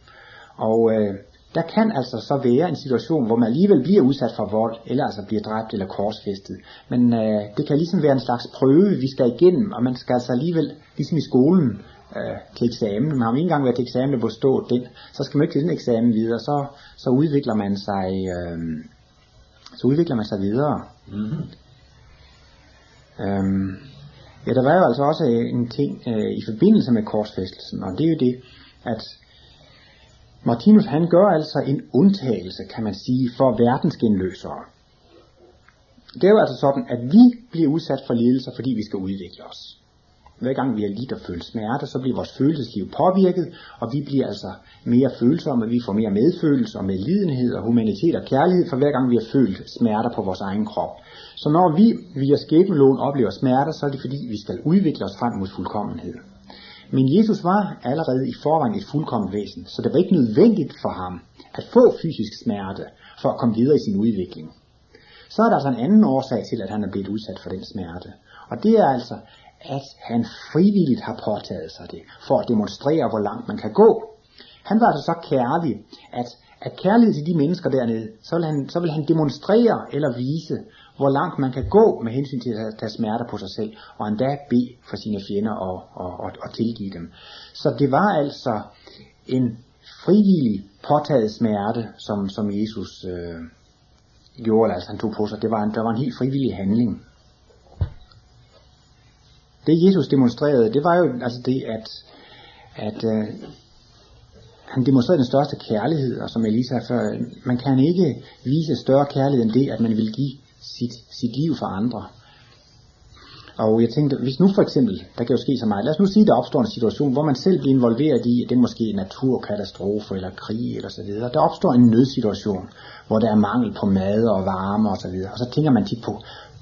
Og øh, der kan altså så være en situation, hvor man alligevel bliver udsat for vold, eller altså bliver dræbt eller korsfæstet. Men øh, det kan ligesom være en slags prøve, vi skal igennem, og man skal altså alligevel, ligesom i skolen, øh, til eksamen. Man har ikke engang været til eksamen og bestået den, så skal man ikke til den eksamen videre, så, så udvikler man sig, øh, så udvikler man sig videre. Mm-hmm. Øhm, ja, der var jo altså også en ting øh, i forbindelse med korsfæstelsen, og det er jo det, at Martinus han gør altså en undtagelse, kan man sige, for verdensgenløsere. Det er jo altså sådan, at vi bliver udsat for lidelser, fordi vi skal udvikle os. Hver gang vi har lidt og følt smerte, så bliver vores følelsesliv påvirket, og vi bliver altså mere følsomme, vi får mere medfølelse og medlidenhed og humanitet og kærlighed, for hver gang vi har følt smerter på vores egen krop. Så når vi via skæbneloven oplever smerter, så er det fordi, vi skal udvikle os frem mod fuldkommenhed. Men Jesus var allerede i forvejen et fuldkommen væsen, så det var ikke nødvendigt for ham at få fysisk smerte for at komme videre i sin udvikling. Så er der altså en anden årsag til, at han er blevet udsat for den smerte. Og det er altså, at han frivilligt har påtaget sig det, for at demonstrere, hvor langt man kan gå. Han var altså så kærlig, at af kærlighed til de mennesker dernede, så vil, han, så vil han demonstrere eller vise, hvor langt man kan gå med hensyn til at tage smerter på sig selv, og endda bede for sine fjender og, og, og, og tilgive dem. Så det var altså en frivillig påtaget smerte, som, som Jesus øh, gjorde, altså han tog på sig. Det var en, der var en helt frivillig handling. Det Jesus demonstrerede, det var jo altså det, at, at øh, han demonstrerede den største kærlighed, og som Elisa før, man kan ikke vise større kærlighed end det, at man vil give sit, sit liv for andre. Og jeg tænkte, hvis nu for eksempel, der kan jo ske så meget, lad os nu sige, der opstår en situation, hvor man selv bliver involveret i, at det er måske en naturkatastrofe eller krig eller så videre. Der opstår en nødsituation, hvor der er mangel på mad og varme og så videre. Og så tænker man tit på,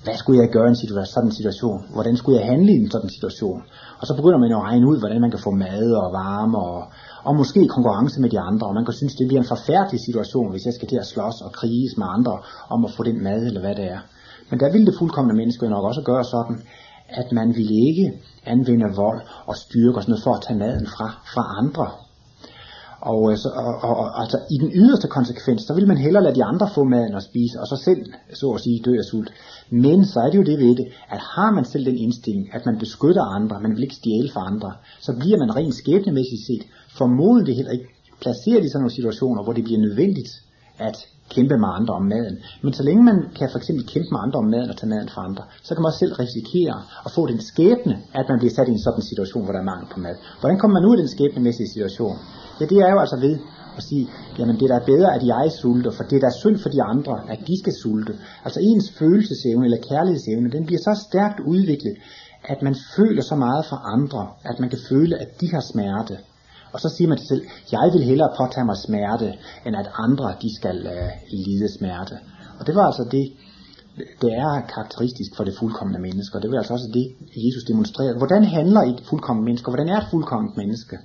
hvad skulle jeg gøre i en sådan en situation? Hvordan skulle jeg handle i en sådan situation? Og så begynder man jo at regne ud, hvordan man kan få mad og varme og, og måske konkurrence med de andre, og man kan synes, det bliver en forfærdelig situation, hvis jeg skal til at slås og kriges med andre om at få den mad, eller hvad det er. Men der ville det fuldkommende menneske nok også gøre sådan, at man vil ikke anvende vold og styrke og sådan noget for at tage maden fra, fra andre. Og, øh, så, og, og, og altså, i den yderste konsekvens, så vil man hellere lade de andre få maden og spise, og så selv, så at sige, dø af sult. Men så er det jo det ved det, at har man selv den indstilling, at man beskytter andre, man vil ikke stjæle for andre, så bliver man rent skæbnemæssigt set formodentlig heller ikke placeret i sådan nogle situationer, hvor det bliver nødvendigt at kæmpe med andre om maden. Men så længe man kan for eksempel kæmpe med andre om maden og tage maden fra andre, så kan man også selv risikere at få den skæbne, at man bliver sat i en sådan situation, hvor der er mangel på mad. Hvordan kommer man ud af den skæbnemæssige situation? Ja, det er jo altså ved at sige, jamen det er da bedre, at jeg sulter, for det er da synd for de andre, at de skal sulte. Altså ens følelsesevne eller kærlighedsevne, den bliver så stærkt udviklet, at man føler så meget for andre, at man kan føle, at de har smerte. Og så siger man til selv, jeg vil hellere påtage mig smerte, end at andre de skal uh, lide smerte. Og det var altså det, det er karakteristisk for det fuldkommende menneske, og det var altså også det, Jesus demonstrerede. Hvordan handler et fuldkomment menneske, hvordan er et fuldkomment menneske?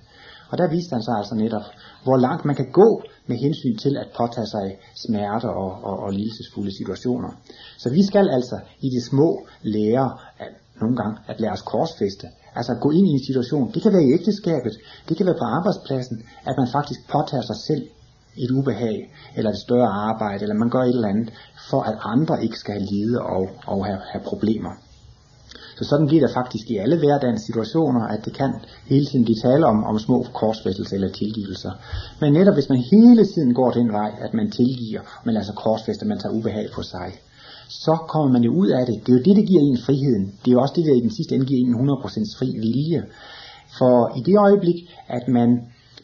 Og der viste han sig altså netop, hvor langt man kan gå med hensyn til at påtage sig smerte og, og, og lidelsesfulde situationer. Så vi skal altså i de små lære at, nogle gange at lære os korsfeste. Altså at gå ind i en situation. Det kan være i ægteskabet, det kan være på arbejdspladsen, at man faktisk påtager sig selv et ubehag, eller et større arbejde, eller man gør et eller andet, for at andre ikke skal have lide og, og have, have problemer. Så sådan bliver det faktisk i alle hverdagens situationer, at det kan hele tiden blive tale om, om små korsfæstelser eller tilgivelser. Men netop hvis man hele tiden går den vej, at man tilgiver, men altså korsfæster, man tager ubehag på sig, så kommer man jo ud af det. Det er jo det, der giver en friheden. Det er jo også det, der i den sidste ende giver en 100% fri vilje. For i det øjeblik, at man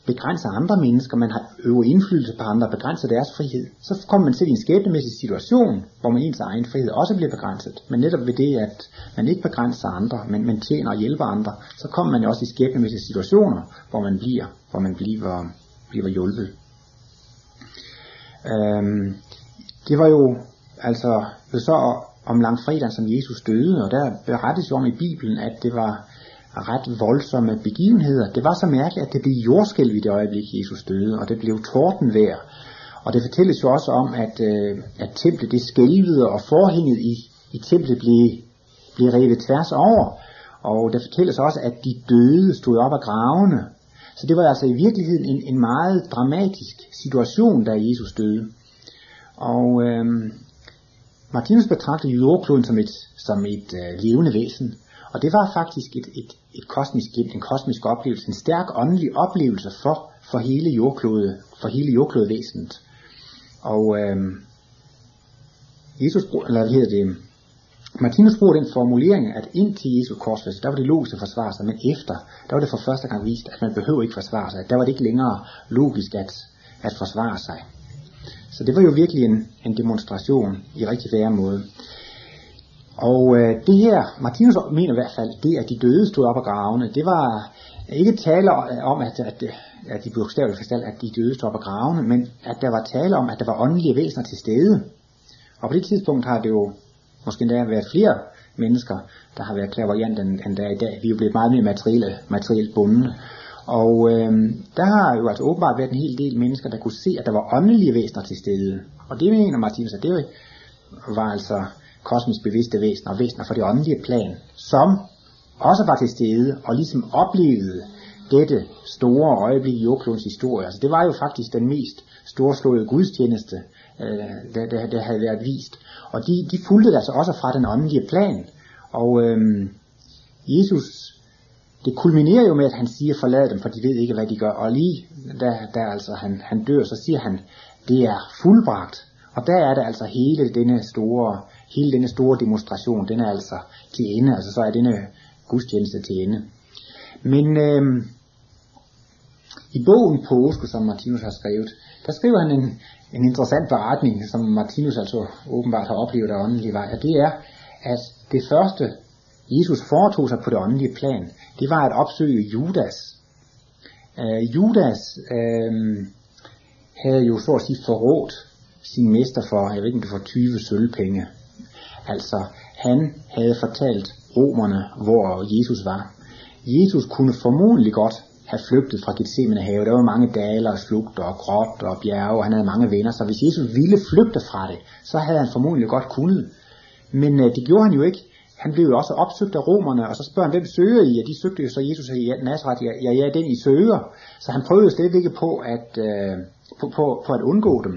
begrænser andre mennesker, man har øver indflydelse på andre, begrænser deres frihed, så kommer man til i en skæbnemæssig situation, hvor man ens egen frihed også bliver begrænset. Men netop ved det, at man ikke begrænser andre, men man tjener og hjælper andre, så kommer man jo også i skæbnemæssige situationer, hvor man bliver, hvor man bliver, bliver hjulpet. Øhm, det var jo altså så om langfredagen, som Jesus døde, og der berettes jo om i Bibelen, at det var ret voldsomme begivenheder. Det var så mærkeligt, at det blev jordskælv i det øjeblik, Jesus døde, og det blev tordenvejr. Og det fortælles jo også om, at, øh, at templet det skælvede, og forhænget i, i templet blev, blev revet tværs over. Og det fortælles også, at de døde stod op af gravene. Så det var altså i virkeligheden en, en meget dramatisk situation, da Jesus døde. Og øh, Martinus betragtede jordkloden som et, som et øh, levende væsen. Og det var faktisk et, et, et kosmisk en kosmisk oplevelse, en stærk åndelig oplevelse for, for hele jordklodet, for hele jordklodvæsenet. Og øh, Jesus, eller hvad hedder det, Martinus bruger den formulering, at indtil Jesu korsfæstelse, der var det logisk at forsvare sig, men efter, der var det for første gang vist, at man behøver ikke forsvare sig. Der var det ikke længere logisk at, at forsvare sig. Så det var jo virkelig en, en demonstration i rigtig værre måde. Og øh, det her, Martinus mener i hvert fald, det at de døde stod op af gravene, det var ikke tale øh, om, at, at, at de bogstaveligt forstand, at de døde stod op af gravene, men at der var tale om, at der var åndelige væsener til stede. Og på det tidspunkt har det jo måske endda været flere mennesker, der har været klaverjant end, end der i dag. Vi er jo blevet meget mere materielle, materielt bundne. Og øh, der har jo altså åbenbart været en hel del mennesker, der kunne se, at der var åndelige væsener til stede. Og det mener Martinus, at det var altså kosmisk bevidste væsener og væsener fra det åndelige plan, som også var til stede og ligesom oplevede dette store øjeblik i jordklodens historie. Altså det var jo faktisk den mest storslåede gudstjeneste, øh, der, der, der havde været vist. Og de, de fulgte altså også fra den åndelige plan. Og øh, Jesus, det kulminerer jo med, at han siger, forlad dem, for de ved ikke, hvad de gør. Og lige da, da altså han, han dør, så siger han, det er fuldbragt. Og der er det altså hele denne store hele denne store demonstration, den er altså til ende, altså så er denne gudstjeneste til ende. Men øh, i bogen Påske, som Martinus har skrevet, der skriver han en, en interessant beretning, som Martinus altså åbenbart har oplevet af åndelig vej, og det er, at det første, Jesus foretog sig på det åndelige plan, det var at opsøge Judas. Øh, Judas øh, havde jo så at sige forrådt sin mester for, jeg ved ikke om det var 20 sølvpenge. Altså, han havde fortalt romerne, hvor Jesus var. Jesus kunne formodentlig godt have flygtet fra Gethsemane have. Der var mange daler og slugter og gråt og bjerge, og han havde mange venner. Så hvis Jesus ville flygte fra det, så havde han formodentlig godt kunnet. Men øh, det gjorde han jo ikke. Han blev jo også opsøgt af romerne, og så spørger han, hvem søger I? Og de søgte jo så Jesus i Nazareth, ja, ja, ja, den I søger. Så han prøvede stadigvæk på at, øh, på, på, på at undgå dem.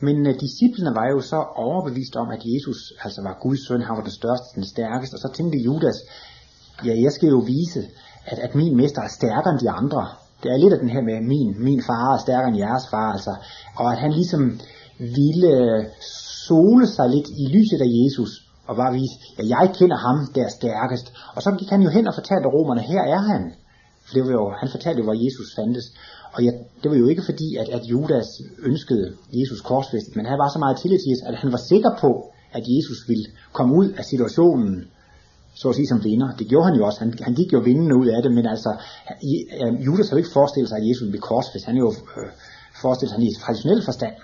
Men uh, disciplene var jo så overbevist om, at Jesus altså var Guds søn, han var den største, den stærkeste, og så tænkte Judas, ja, jeg skal jo vise, at, at min mester er stærkere end de andre. Det er lidt af den her med, min, min far er stærkere end jeres far, altså. Og at han ligesom ville øh, sole sig lidt i lyset af Jesus, og bare vise, ja, jeg kender ham, der er stærkest. Og så gik han jo hen og fortalte romerne, her er han. For det var jo, han fortalte jo, hvor Jesus fandtes. Og ja, det var jo ikke fordi, at, at Judas ønskede Jesus korsfæstet, men han var så meget tillid til Jesus, at han var sikker på, at Jesus ville komme ud af situationen, så at sige som vinder. Det gjorde han jo også. Han, han gik jo vindende ud af det, men altså, Judas havde jo ikke forestillet sig, at Jesus ville blive korsfæstet. Han jo øh, forestillet sig, at han i traditionel forstand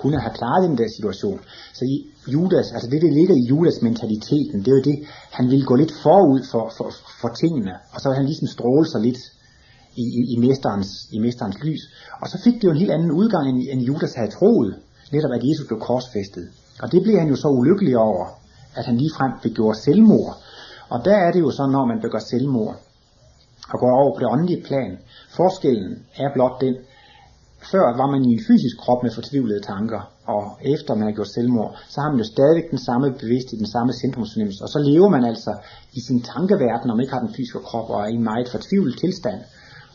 kunne have klaret den der situation. Så i Judas, altså det, der ligger i Judas mentaliteten, det er jo det, han ville gå lidt forud for, for, for tingene, og så ville han ligesom stråle sig lidt i, i, i, mesterens, i mesterens lys. Og så fik det jo en helt anden udgang, end, end Judas havde troet, netop at Jesus blev korsfæstet. Og det blev han jo så ulykkelig over, at han ligefrem begjorde selvmord. Og der er det jo så, når man begår selvmord, og går over på det åndelige plan. Forskellen er blot den, før var man i en fysisk krop med fortvivlede tanker, og efter man har gjort selvmord, så har man jo stadig den samme bevidsthed, den samme centrumsfornemmelse, og så lever man altså i sin tankeverden, når man ikke har den fysiske krop, og er i en meget fortvivlet tilstand.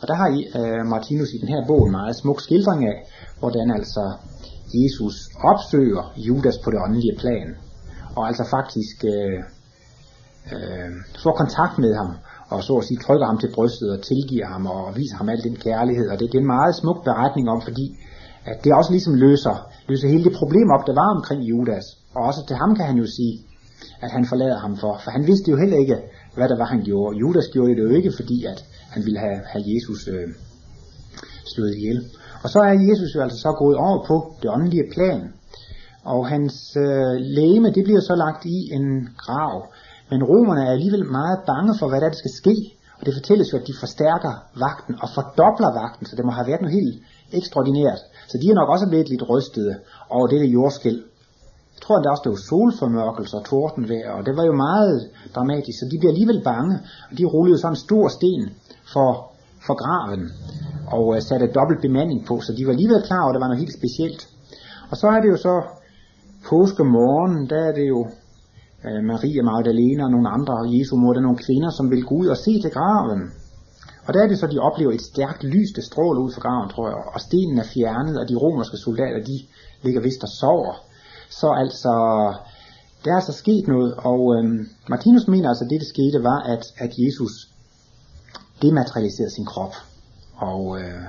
Og der har uh, Martinus i den her bog en meget smuk skildring af, hvordan altså Jesus opsøger Judas på det åndelige plan, og altså faktisk uh, uh, får kontakt med ham, og så at sige trykker ham til brystet og tilgiver ham og viser ham al den kærlighed. Og det, det er en meget smuk beretning om, fordi at det også ligesom løser, løser hele det problem op, der var omkring Judas. Og også til ham kan han jo sige, at han forlader ham for, for han vidste jo heller ikke, hvad det var, han gjorde. Judas gjorde det jo ikke, fordi at han ville have, have Jesus øh, slået ihjel. Og så er Jesus jo altså så gået over på det åndelige plan. Og hans øh, læme, det bliver så lagt i en grav. Men romerne er alligevel meget bange for, hvad der, der skal ske. Og det fortælles jo, at de forstærker vagten og fordobler vagten, så det må have været noget helt ekstraordinært. Så de er nok også blevet lidt rystede over dette jordskæld. Jeg tror, at der også blev solformørkelse og tordenvejr, og det var jo meget dramatisk, så de bliver alligevel bange. Og de rullede så en stor sten for, for graven, og øh, satte dobbelt bemanding på, så de var alligevel klar over, at det var noget helt specielt. Og så er det jo så påskemorgen, der er det jo øh, Maria Magdalena og nogle andre, og Jesu mor, der er nogle kvinder, som vil gå ud og se til graven. Og der er det så, de oplever et stærkt lys, der stråler ud fra graven, tror jeg, og stenen er fjernet, og de romerske soldater, de ligger vist og sover. Så altså, der er så sket noget, og øhm, Martinus mener altså, at det, der skete, var, at, at Jesus dematerialiseret sin krop. Og øh,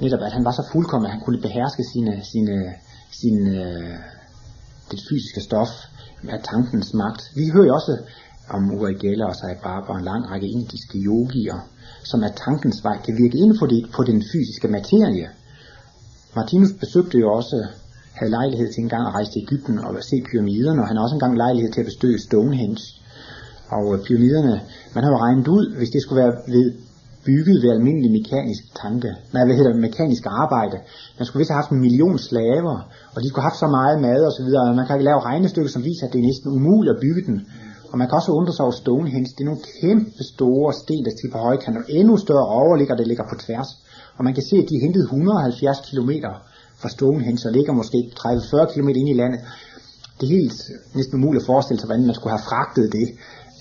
netop, at han var så fuldkommen, at han kunne beherske sine, sine, sine, øh, det fysiske stof, af tankens magt. Vi hører jo også om Uri Geller og Sai Baba og en lang række indiske yogier, som af tankens vej kan virke inden for det, på den fysiske materie. Martinus besøgte jo også, havde lejlighed til en gang at rejse til Ægypten og se pyramiderne, og han har også engang lejlighed til at besøge Stonehenge. Og øh, pyramiderne, man har jo regnet ud, hvis det skulle være ved bygget ved almindelig mekanisk tanke, nej, hvad hedder mekanisk arbejde. Man skulle vist have haft en million slaver, og de skulle have haft så meget mad og så videre, og man kan ikke lave regnestykker, som viser, at det er næsten umuligt at bygge den. Og man kan også undre sig over Stonehenge. Det er nogle kæmpe store sten, der stiger på højkant, og endnu større overligger, der ligger på tværs. Og man kan se, at de er hentet 170 km fra Stonehenge, og ligger måske 30-40 km ind i landet. Det er helt øh, næsten umuligt at forestille sig, hvordan man skulle have fragtet det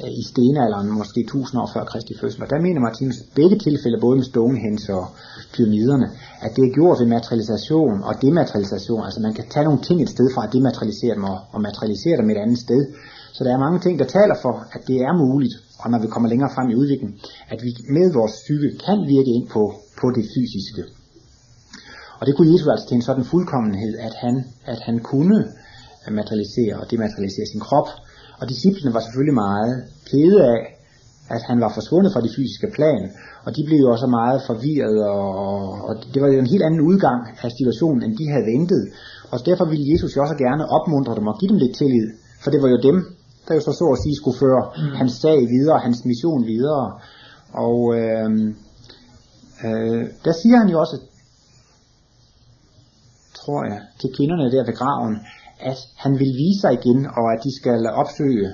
Øh, i stenalderen, måske 1000 år før Kristi fødsel. Og der mener Martinus, i begge tilfælde, både med Stonehenge og pyramiderne, at det er gjort ved materialisation og dematerialisation. Altså man kan tage nogle ting et sted fra at dematerialisere dem og, og materialisere dem et andet sted. Så der er mange ting, der taler for, at det er muligt, og når vi kommer længere frem i udviklingen, at vi med vores psyke kan virke ind på, på det fysiske. Og det kunne Jesus altså til en sådan fuldkommenhed, at han, at han kunne materialisere og dematerialisere sin krop, og disciplene var selvfølgelig meget kede af, at han var forsvundet fra det fysiske plan, og de blev jo også meget forvirret, og, og det var jo en helt anden udgang af situationen, end de havde ventet. Og derfor ville Jesus jo også gerne opmuntre dem og give dem lidt tillid, for det var jo dem, der jo så så at sige skulle føre mm. hans sag videre, hans mission videre. Og øh, øh, der siger han jo også, tror jeg, til kvinderne der ved graven, at han vil vise sig igen, og at de skal opsøge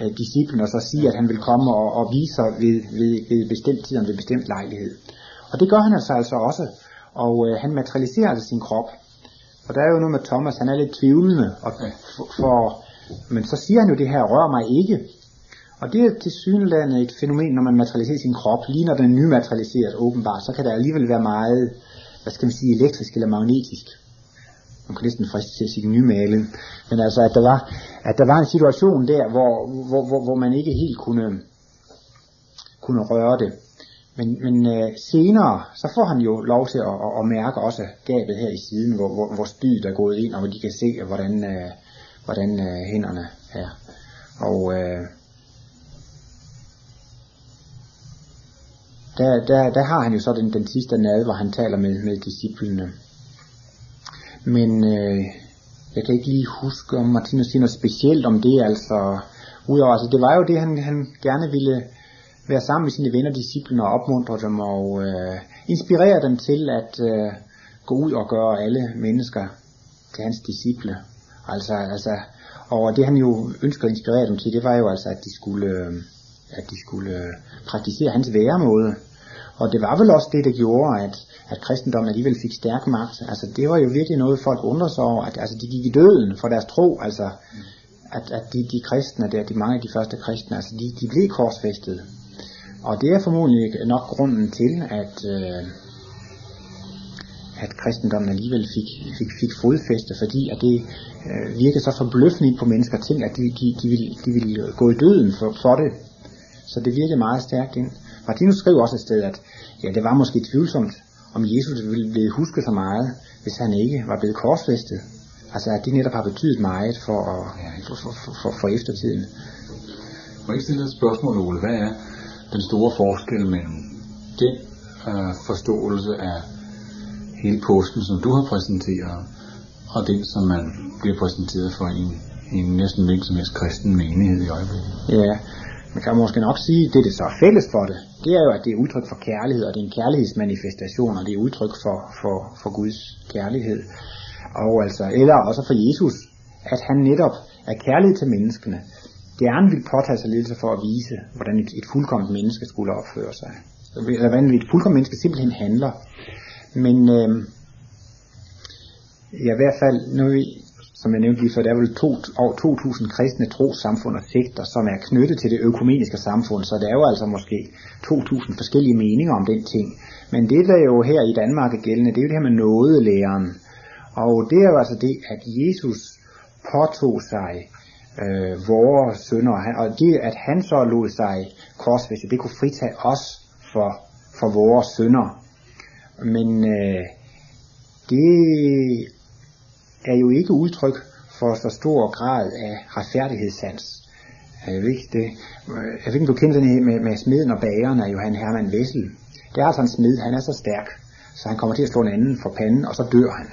øh, disciplen, og så sige, at han vil komme og, og vise sig ved, ved, ved bestemt tid og ved bestemt lejlighed. Og det gør han altså, altså også, og øh, han materialiserer altså sin krop. Og der er jo noget med Thomas, han er lidt tvivlende, og for, for, men så siger han jo det her, rør mig ikke. Og det er til synligheden et fænomen, når man materialiserer sin krop, lige når den er nymaterialiseret åbenbart, så kan der alligevel være meget, hvad skal man sige, elektrisk eller magnetisk man kan næsten til at sige nymalet, men altså at der var, at der var en situation der, hvor, hvor, hvor, hvor man ikke helt kunne, kunne røre det. Men, men øh, senere, så får han jo lov til at, at, at mærke også gabet her i siden, hvor, hvor, hvor spydet er gået ind, og hvor de kan se, hvordan, øh, hvordan øh, hænderne er. Og øh, der, der, der har han jo så den, den sidste nad, hvor han taler med, med disciplene. Men øh, jeg kan ikke lige huske, om Martinus siger noget specielt om det, altså udover, altså det var jo det, han, han gerne ville være sammen med sine venner og disciplene og opmuntre dem og øh, inspirere dem til at øh, gå ud og gøre alle mennesker til hans disciple. Altså, altså, og det han jo ønsker at inspirere dem til, det var jo altså, at de skulle, øh, at de skulle øh, praktisere hans væremåde. Og det var vel også det, der gjorde, at, at kristendommen alligevel fik stærk magt. Altså det var jo virkelig noget, folk undrede sig over, at altså, de gik i døden for deres tro. Altså at, at de, de kristne der, de mange af de første kristne, altså de, de blev korsfæstet. Og det er formodentlig nok grunden til, at, øh, at kristendommen alligevel fik, fik, fik fodfæste, fordi at det øh, virkede så forbløffende på mennesker, ting, at de, de, de, ville, de ville gå i døden for, for det. Så det virkede meget stærkt ind. Martinus skrev også et sted, at ja, det var måske tvivlsomt, om Jesus ville blive husket så meget, hvis han ikke var blevet korsfæstet. Altså at det netop har betydet meget for, for, for, for, for eftertiden. Må jeg ikke stille et spørgsmål, Ole? Hvad er den store forskel mellem den øh, forståelse af hele påsken, som du har præsenteret, og den, som man bliver præsenteret for i en, i en næsten hvilken som helst kristen menighed i øjeblikket? Ja, man kan måske nok sige, at det, det så er fælles for det, det er jo, at det er udtryk for kærlighed, og det er en kærlighedsmanifestation, og det er udtryk for, for, for Guds kærlighed. Og altså, eller også for Jesus, at han netop er kærlighed til menneskene, gerne vil påtage sig lidelse for at vise, hvordan et, et fuldkomment menneske skulle opføre sig. Eller hvordan et fuldkomment menneske simpelthen handler. Men øh, ja, i hvert fald, nu, som jeg nævnte lige før, der er vel to, over 2.000 kristne trosamfund og sekter, som er knyttet til det økumeniske samfund, så der er jo altså måske 2.000 forskellige meninger om den ting. Men det, der jo her i Danmark er gældende, det er jo det her med nådelæren. Og det er jo altså det, at Jesus påtog sig øh, vores sønder, og, han, og det, at han så lod sig korsfæste, det kunne fritage os for, for vores sønder. Men øh, det er jo ikke udtryk for så stor grad af retfærdighedssans. Jeg ved ikke, det, jeg ved ikke, du kender den med, med smeden og bageren af Johan Hermann Vessel. Det er altså en smed, han er så stærk, så han kommer til at slå en anden for panden, og så dør han.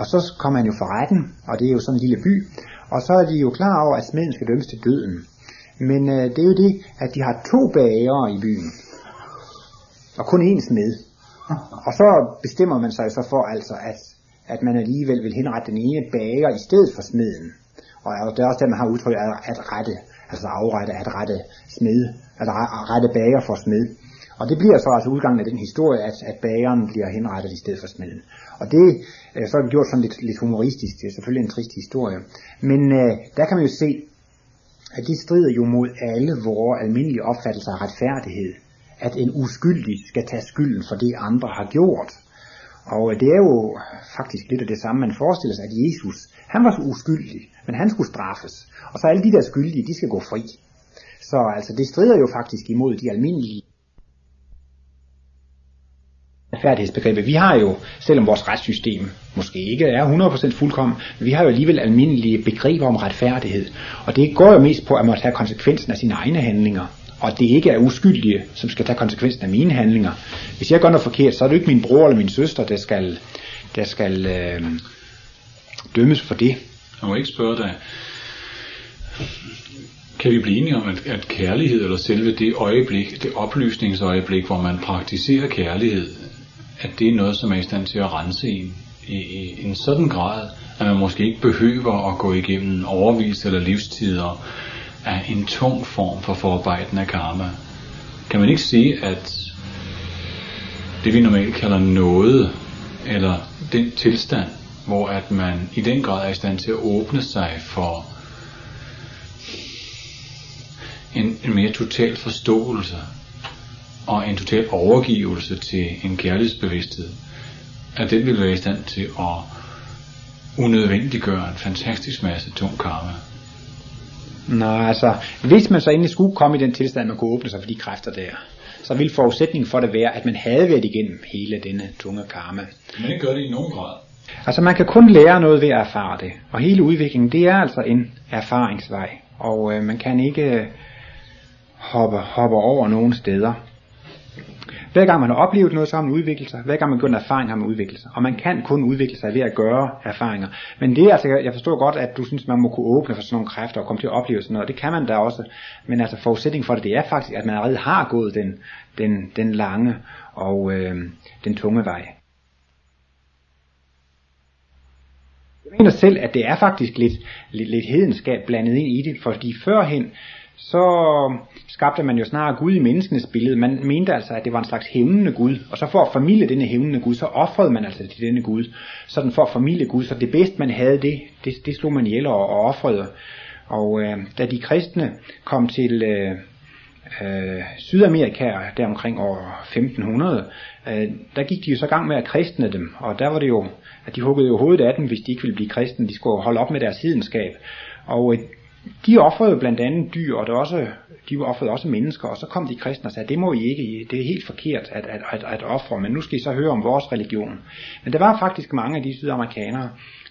Og så kommer han jo for retten, og det er jo sådan en lille by, og så er de jo klar over, at smeden skal dømmes til døden. Men øh, det er jo det, at de har to bagere i byen, og kun én smed. Og så bestemmer man sig så for altså, at, at man alligevel vil henrette den ene bager i stedet for smeden. Og det er også der, man har udtrykt at, at rette, altså afrette, at rette smed, altså rette bager for smed. Og det bliver så altså udgangen af den historie, at, at bageren bliver henrettet i stedet for smeden. Og det øh, så er det gjort sådan lidt, lidt humoristisk. Det er selvfølgelig en trist historie. Men øh, der kan man jo se, at det strider jo mod alle vores almindelige opfattelser af retfærdighed. At en uskyldig skal tage skylden for det, andre har gjort. Og det er jo faktisk lidt af det samme, man forestiller sig, at Jesus, han var så uskyldig, men han skulle straffes. Og så alle de der skyldige, de skal gå fri. Så altså, det strider jo faktisk imod de almindelige retfærdighedsbegrebet. Vi har jo, selvom vores retssystem måske ikke er 100% fuldkommen, men vi har jo alligevel almindelige begreber om retfærdighed. Og det går jo mest på, at man tager konsekvensen af sine egne handlinger. Og det ikke er uskyldige, som skal tage konsekvensen af mine handlinger. Hvis jeg gør noget forkert, så er det ikke min bror eller min søster, der skal, der skal øh, dømmes for det. Jeg må ikke spørge dig, kan vi blive enige om, at, at kærlighed, eller selve det øjeblik, det oplysningsøjeblik, hvor man praktiserer kærlighed, at det er noget, som er i stand til at rense en i, i en sådan grad, at man måske ikke behøver at gå igennem overvis eller livstider er en tung form for forarbejdende karma. Kan man ikke sige, at det vi normalt kalder noget, eller den tilstand, hvor at man i den grad er i stand til at åbne sig for en, en mere total forståelse og en total overgivelse til en kærlighedsbevidsthed, at den vil være i stand til at unødvendiggøre en fantastisk masse tung karma. Nej, altså, hvis man så endelig skulle komme i den tilstand, man kunne åbne sig for de kræfter der, så ville forudsætningen for det være, at man havde været igennem hele denne tunge karma. Men det gør det i nogen grad. Altså, man kan kun lære noget ved at erfare det. Og hele udviklingen, det er altså en erfaringsvej. Og øh, man kan ikke hoppe, hoppe over nogen steder. Hver gang man har oplevet noget, så har man udviklet sig. Hver gang man gør en erfaring, har man udviklet sig. Og man kan kun udvikle sig ved at gøre erfaringer. Men det er altså, jeg forstår godt, at du synes, man må kunne åbne for sådan nogle kræfter og komme til at opleve sådan noget. Det kan man da også. Men altså forudsætningen for det, det er faktisk, at man allerede har gået den, den, den lange og øh, den tunge vej. Jeg mener selv, at det er faktisk lidt, lidt, lidt hedenskab blandet ind i det, fordi førhen, så skabte man jo snarere Gud i menneskenes billede. Man mente altså, at det var en slags hævnende Gud. Og så for at familie denne hævnende Gud, så offrede man altså til denne Gud. Sådan for at familie Gud. Så det bedste man havde, det, det, det slog man ihjel og, og offrede. Og øh, da de kristne kom til øh, øh, Sydamerika, der omkring år 1500, øh, der gik de jo så gang med at kristne dem. Og der var det jo, at de huggede jo hovedet af dem, hvis de ikke ville blive kristne. De skulle holde op med deres hedenskab. Og øh, de offrede blandt andet dyr, og det også, de offrede også mennesker, og så kom de kristne og sagde, det må I ikke, det er helt forkert at, at, at, at ofre, men nu skal I så høre om vores religion. Men der var faktisk mange af de sydamerikanere,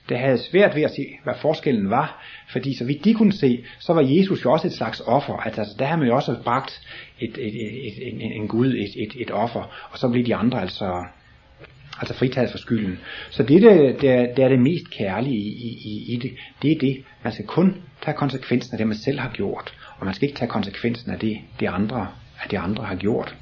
der havde svært ved at se, hvad forskellen var, fordi så vidt de kunne se, så var Jesus jo også et slags offer, altså der havde man jo også bragt et, et, et, et, en, en Gud, et, et, et offer, og så blev de andre altså altså fritaget for skylden. Så det, der, der, der er det mest kærlige i, i, i det, det er det, man skal kun tage konsekvensen af det, man selv har gjort, og man skal ikke tage konsekvensen af det, de andre, af de andre har gjort.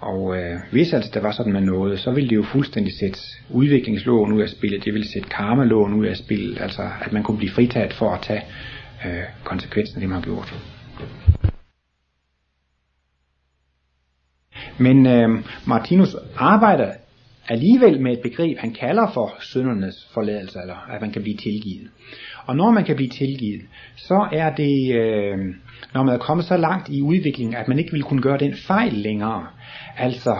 Og øh, hvis altså der var sådan med noget, så ville det jo fuldstændig sætte udviklingsloven ud af spillet, det ville sætte karmaloven ud af spillet, altså at man kunne blive fritaget for at tage øh, konsekvensen af det, man har gjort. Men øh, Martinus arbejder alligevel med et begreb, han kalder for syndernes forladelse, eller at man kan blive tilgivet. Og når man kan blive tilgivet, så er det, øh, når man er kommet så langt i udviklingen, at man ikke vil kunne gøre den fejl længere. Altså,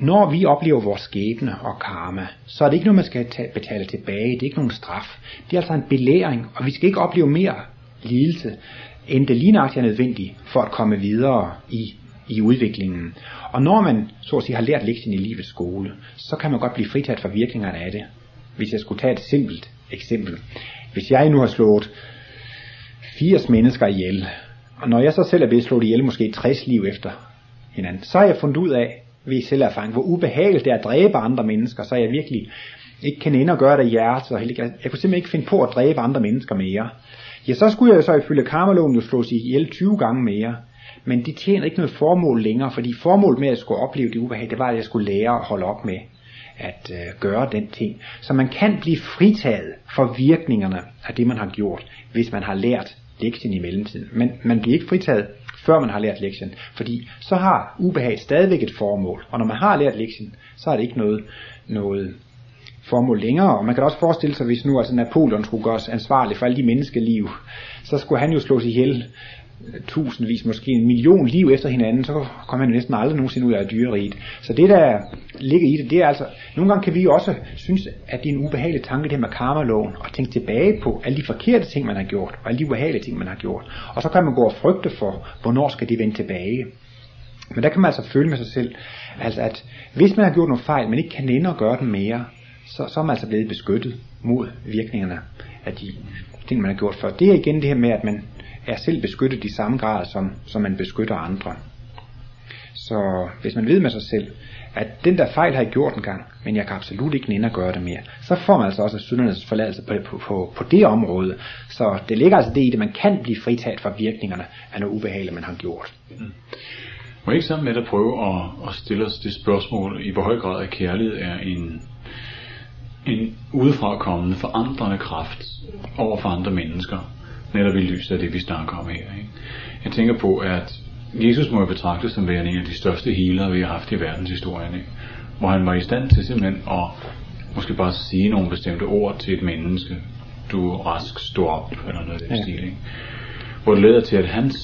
når vi oplever vores skæbne og karma, så er det ikke noget, man skal tage, betale tilbage. Det er ikke nogen straf. Det er altså en belæring, og vi skal ikke opleve mere lidelse, end det lige er nødvendigt for at komme videre i i udviklingen. Og når man så at sige har lært lektien i livets skole, så kan man godt blive fritaget fra virkningerne af det. Hvis jeg skulle tage et simpelt eksempel. Hvis jeg nu har slået 80 mennesker ihjel, og når jeg så selv er blevet slået ihjel måske 60 liv efter hinanden, så har jeg fundet ud af, ved selverfaring, hvor ubehageligt det er at dræbe andre mennesker, så jeg virkelig ikke kan ende og gøre det i hjertet. Og jeg kunne simpelthen ikke finde på at dræbe andre mennesker mere. Ja, så skulle jeg så ifølge karmaloven jo slås ihjel 20 gange mere men de tjener ikke noget formål længere, fordi formålet med at skulle opleve det ubehag, det var, at jeg skulle lære at holde op med at øh, gøre den ting. Så man kan blive fritaget for virkningerne af det, man har gjort, hvis man har lært lektien i mellemtiden. Men man bliver ikke fritaget, før man har lært lektien, fordi så har ubehag stadigvæk et formål. Og når man har lært lektien, så er det ikke noget, noget formål længere. Og man kan også forestille sig, hvis nu altså Napoleon skulle gøres ansvarlig for alle de menneskeliv, så skulle han jo slås ihjel tusindvis, måske en million liv efter hinanden, så kommer man næsten aldrig nogensinde ud af dyreriet. Så det der ligger i det, det er altså, nogle gange kan vi også synes, at det er en ubehagelig tanke, det med karmaloven, og tænke tilbage på alle de forkerte ting, man har gjort, og alle de ubehagelige ting, man har gjort. Og så kan man gå og frygte for, hvornår skal det vende tilbage. Men der kan man altså føle med sig selv, altså at hvis man har gjort nogle fejl, men ikke kan ende at gøre dem mere, så, så er man altså blevet beskyttet mod virkningerne af de ting, man har gjort før. Det er igen det her med, at man er selv beskyttet i samme grad, som, som man beskytter andre. Så hvis man ved med sig selv, at den der fejl har jeg gjort en gang, men jeg kan absolut ikke nænde at gøre det mere, så får man altså også syndernes forladelse på, på, på, på det område. Så det ligger altså det i det, man kan blive fritaget fra virkningerne af noget ubehageligt, man har gjort. Mm. Må ikke sammen med at prøve at, at stille os det spørgsmål, i hvor høj grad af kærlighed er en, en udefrakommende forandrende kraft over for andre mennesker, netop i lyset af det, vi snakker om her. Ikke? Jeg tænker på, at Jesus må jo betragtes som værende en af de største healere, vi har haft i verdenshistorien, ikke? hvor han var i stand til simpelthen at måske bare sige nogle bestemte ord til et menneske. Du rask, stå op, eller noget af den ja. stil. Ikke? Hvor det leder til, at hans,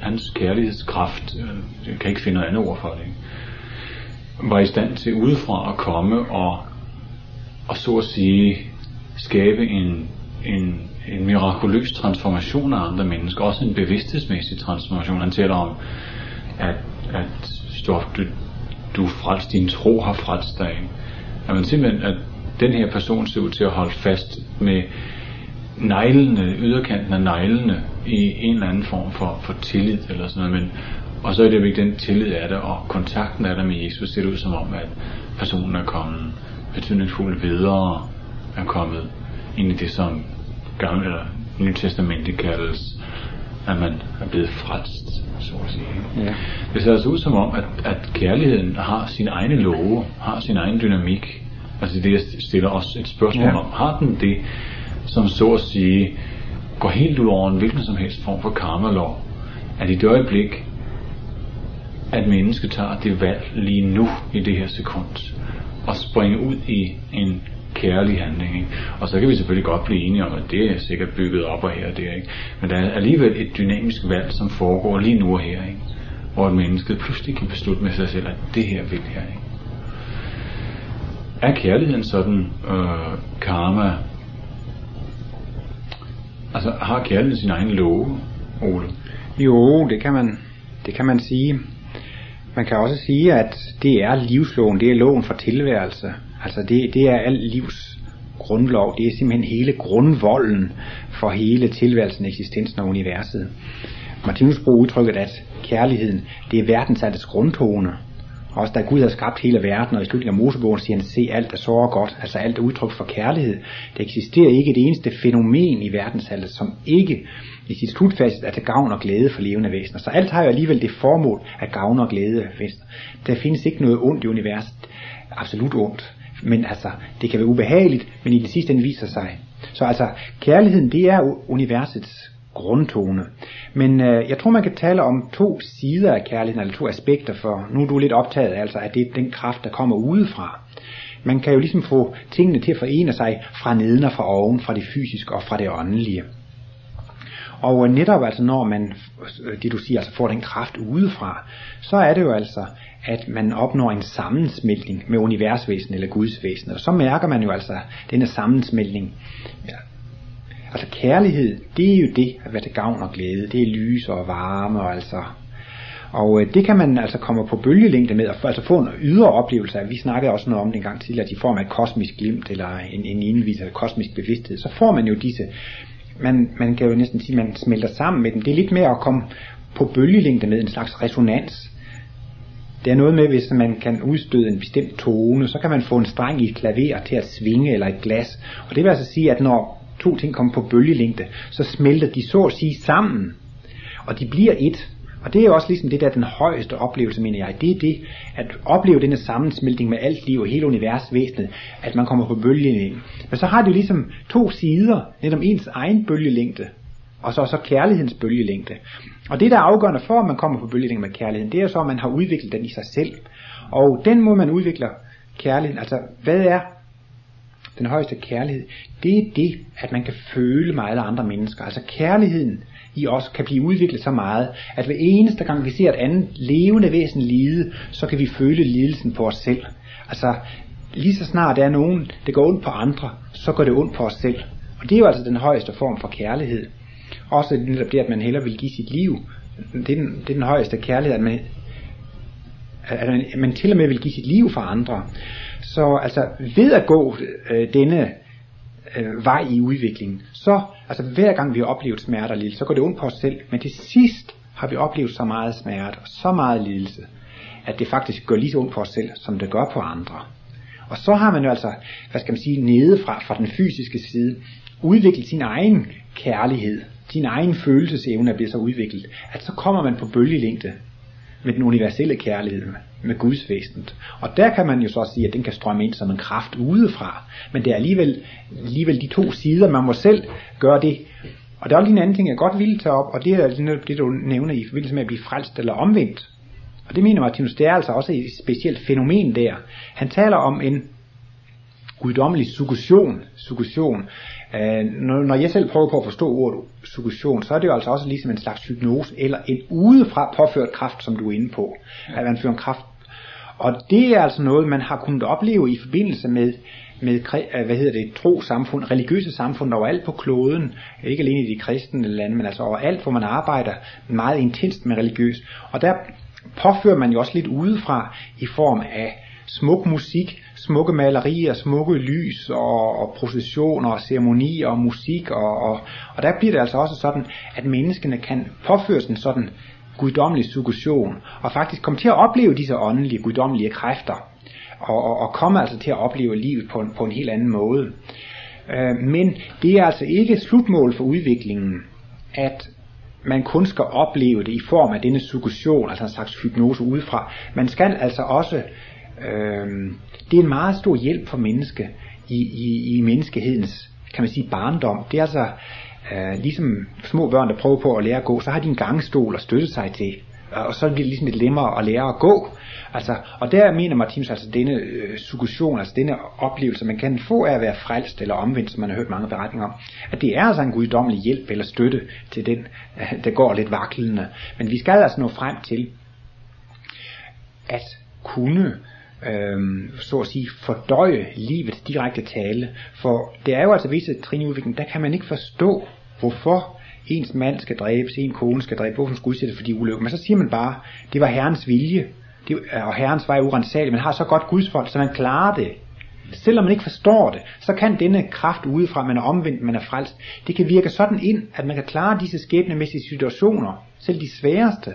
hans kærlighedskraft, øh, jeg kan ikke finde noget andet ord for det, ikke? var i stand til udefra at komme og, og så at sige skabe en, en en mirakuløs transformation af andre mennesker, også en bevidsthedsmæssig transformation. Han taler om, at, at stof, du, du frelst, din tro har frelst dig. At man simpelthen, at den her person ser ud til at holde fast med neglene, yderkanten af neglene i en eller anden form for, for tillid eller sådan noget, men og så er det jo ikke den tillid af det, og kontakten af det med Jesus ser det ud som om, at personen er kommet betydningsfuldt videre, er kommet ind i det, som gamle eller nye testamente kaldes, at man er blevet frelst, så at sige. Ja. Det ser altså ud som om, at, at kærligheden har sin egne love, har sin egen dynamik. Altså det, jeg stiller også et spørgsmål ja. om. Har den det, som så at sige går helt ud over en hvilken som helst form for karma-lov, at i det øjeblik, at mennesket tager det valg lige nu i det her sekund, og springer ud i en kærlig handling. Ikke? Og så kan vi selvfølgelig godt blive enige om, at det er sikkert bygget op og her og der. Ikke? Men der er alligevel et dynamisk valg, som foregår lige nu og her. Ikke? Hvor et menneske pludselig kan beslutte med sig selv, at det her vil jeg. Ikke? Er kærligheden sådan øh, karma? Altså har kærligheden sin egen love, Ole? Jo, det kan man, det kan man sige. Man kan også sige, at det er livsloven, det er loven for tilværelse. Altså det, det er al livs grundlov, det er simpelthen hele grundvolden for hele tilværelsen, eksistensen og universet. Martinus bruger udtrykket, at kærligheden, det er verdensaltets grundtone. Også da Gud har skabt hele verden, og i slutningen af Mosebogen siger han, se alt er så godt, altså alt er udtryk for kærlighed. Der eksisterer ikke et eneste fænomen i verdensaltet, som ikke i sit slutfase er til gavn og glæde for levende væsener. Så alt har jo alligevel det formål at gavne og glæde væsener. Der findes ikke noget ondt i universet, absolut ondt. Men altså, det kan være ubehageligt, men i det sidste ende viser sig. Så altså, kærligheden, det er universets grundtone. Men øh, jeg tror, man kan tale om to sider af kærligheden, eller to aspekter, for nu er du lidt optaget altså, at det er den kraft, der kommer udefra. Man kan jo ligesom få tingene til at forene sig fra neden og fra oven, fra det fysiske og fra det åndelige. Og øh, netop altså når man, øh, det du siger, altså får den kraft udefra, så er det jo altså, at man opnår en sammensmeltning med universvæsen eller gudsvæsen. Og så mærker man jo altså denne sammensmeltning. Ja. Altså kærlighed, det er jo det, at være til gavn og glæde. Det er lys og varme og altså og øh, det kan man altså komme på bølgelængde med, altså få en ydre oplevelse af. Vi snakkede også noget om det en gang tidligere, at i form af et kosmisk glimt, eller en, en indvis af kosmisk bevidsthed, så får man jo disse man, man kan jo næsten sige, man smelter sammen med dem. Det er lidt mere at komme på bølgelængde med en slags resonans. Det er noget med, hvis man kan udstøde en bestemt tone, så kan man få en streng i et klaver til at svinge eller et glas. Og det vil altså sige, at når to ting kommer på bølgelængde, så smelter de så at sige sammen. Og de bliver et. Og det er også ligesom det der den højeste oplevelse, mener jeg. Det er det, at opleve denne sammensmeltning med alt liv og hele universvæsenet, at man kommer på bølgelængde. Men så har det jo ligesom to sider, netop ens egen bølgelængde, og så, så kærlighedens bølgelængde. Og det, der er afgørende for, at man kommer på bølgelængde med kærligheden, det er så, at man har udviklet den i sig selv. Og den måde, man udvikler kærligheden, altså hvad er den højeste kærlighed? Det er det, at man kan føle meget af andre mennesker. Altså kærligheden i os kan blive udviklet så meget, at hver eneste gang vi ser et andet levende væsen lide, så kan vi føle lidelsen på os selv. Altså, lige så snart der er nogen, det går ondt på andre, så går det ondt på os selv. Og det er jo altså den højeste form for kærlighed. Også netop det, at man hellere vil give sit liv. Det er den, det er den højeste kærlighed, at man, at man, man til og med vil give sit liv for andre. Så altså ved at gå øh, denne øh, vej i udviklingen, så altså hver gang vi har oplevet smerte og lidelse, så går det ondt på os selv, men til sidst har vi oplevet så meget smerte og så meget lidelse, at det faktisk gør lige så ondt på os selv, som det gør på andre. Og så har man jo altså, hvad skal man sige, nedefra, fra den fysiske side, udviklet sin egen kærlighed, sin egen følelsesevne er blevet så udviklet, at så kommer man på bølgelængde med den universelle kærlighed, med Guds væsen. Og der kan man jo så sige, at den kan strømme ind som en kraft udefra. Men det er alligevel, alligevel de to sider, man må selv gøre det. Og der er også en anden ting, jeg godt vil tage op, og det er det, du nævner i forbindelse med at blive frelst eller omvendt. Og det mener Martinus, det er altså også et specielt fænomen der. Han taler om en guddommelig suggestion, suggestion. Uh, når, når jeg selv prøver på at forstå ordet suggestion, så er det jo altså også ligesom en slags hypnose, eller en udefra påført kraft, som du er inde på. At man fører en kraft og det er altså noget, man har kunnet opleve i forbindelse med, med hvad hedder det, tro samfund, religiøse samfund overalt på kloden, ikke alene i de kristne lande, men altså overalt, hvor man arbejder meget intenst med religiøs. Og der påfører man jo også lidt udefra i form af smuk musik, smukke malerier, smukke lys og, og processioner og ceremonier og musik og, og, og der bliver det altså også sådan, at menneskene kan påføres en sådan guddommelig suggestion, og faktisk komme til at opleve disse åndelige, guddommelige kræfter, og, og, og komme altså til at opleve livet på en, på en helt anden måde. Øh, men det er altså ikke slutmål for udviklingen, at man kun skal opleve det i form af denne suggestion, altså en slags hypnose udefra. Man skal altså også, øh, det er en meget stor hjælp for menneske i, i, i menneskehedens kan man sige, barndom. Det er altså øh, ligesom små børn, der prøver på at lære at gå, så har de en gangstol at støtte sig til. Og så bliver det ligesom lidt nemmere at lære at gå. Altså, og der mener Martinus altså denne øh, suggestion, altså denne oplevelse, man kan få af at være frelst eller omvendt, som man har hørt mange beretninger om, at det er altså en guddommelig hjælp eller støtte til den, øh, der går lidt vaklende. Men vi skal altså nå frem til at kunne øhm, så at sige, fordøje livets direkte tale. For det er jo altså visse trin i udviklingen, der kan man ikke forstå, hvorfor ens mand skal dræbes, en kone skal dræbes, hvorfor skulle udsættes for de ulykker. Men så siger man bare, det var Herrens vilje, det, øh, og Herrens vej er urensagelig. Man har så godt Guds folk, så man klarer det. Selvom man ikke forstår det, så kan denne kraft udefra, man er omvendt, man er frelst, det kan virke sådan ind, at man kan klare disse skæbnemæssige situationer, selv de sværeste.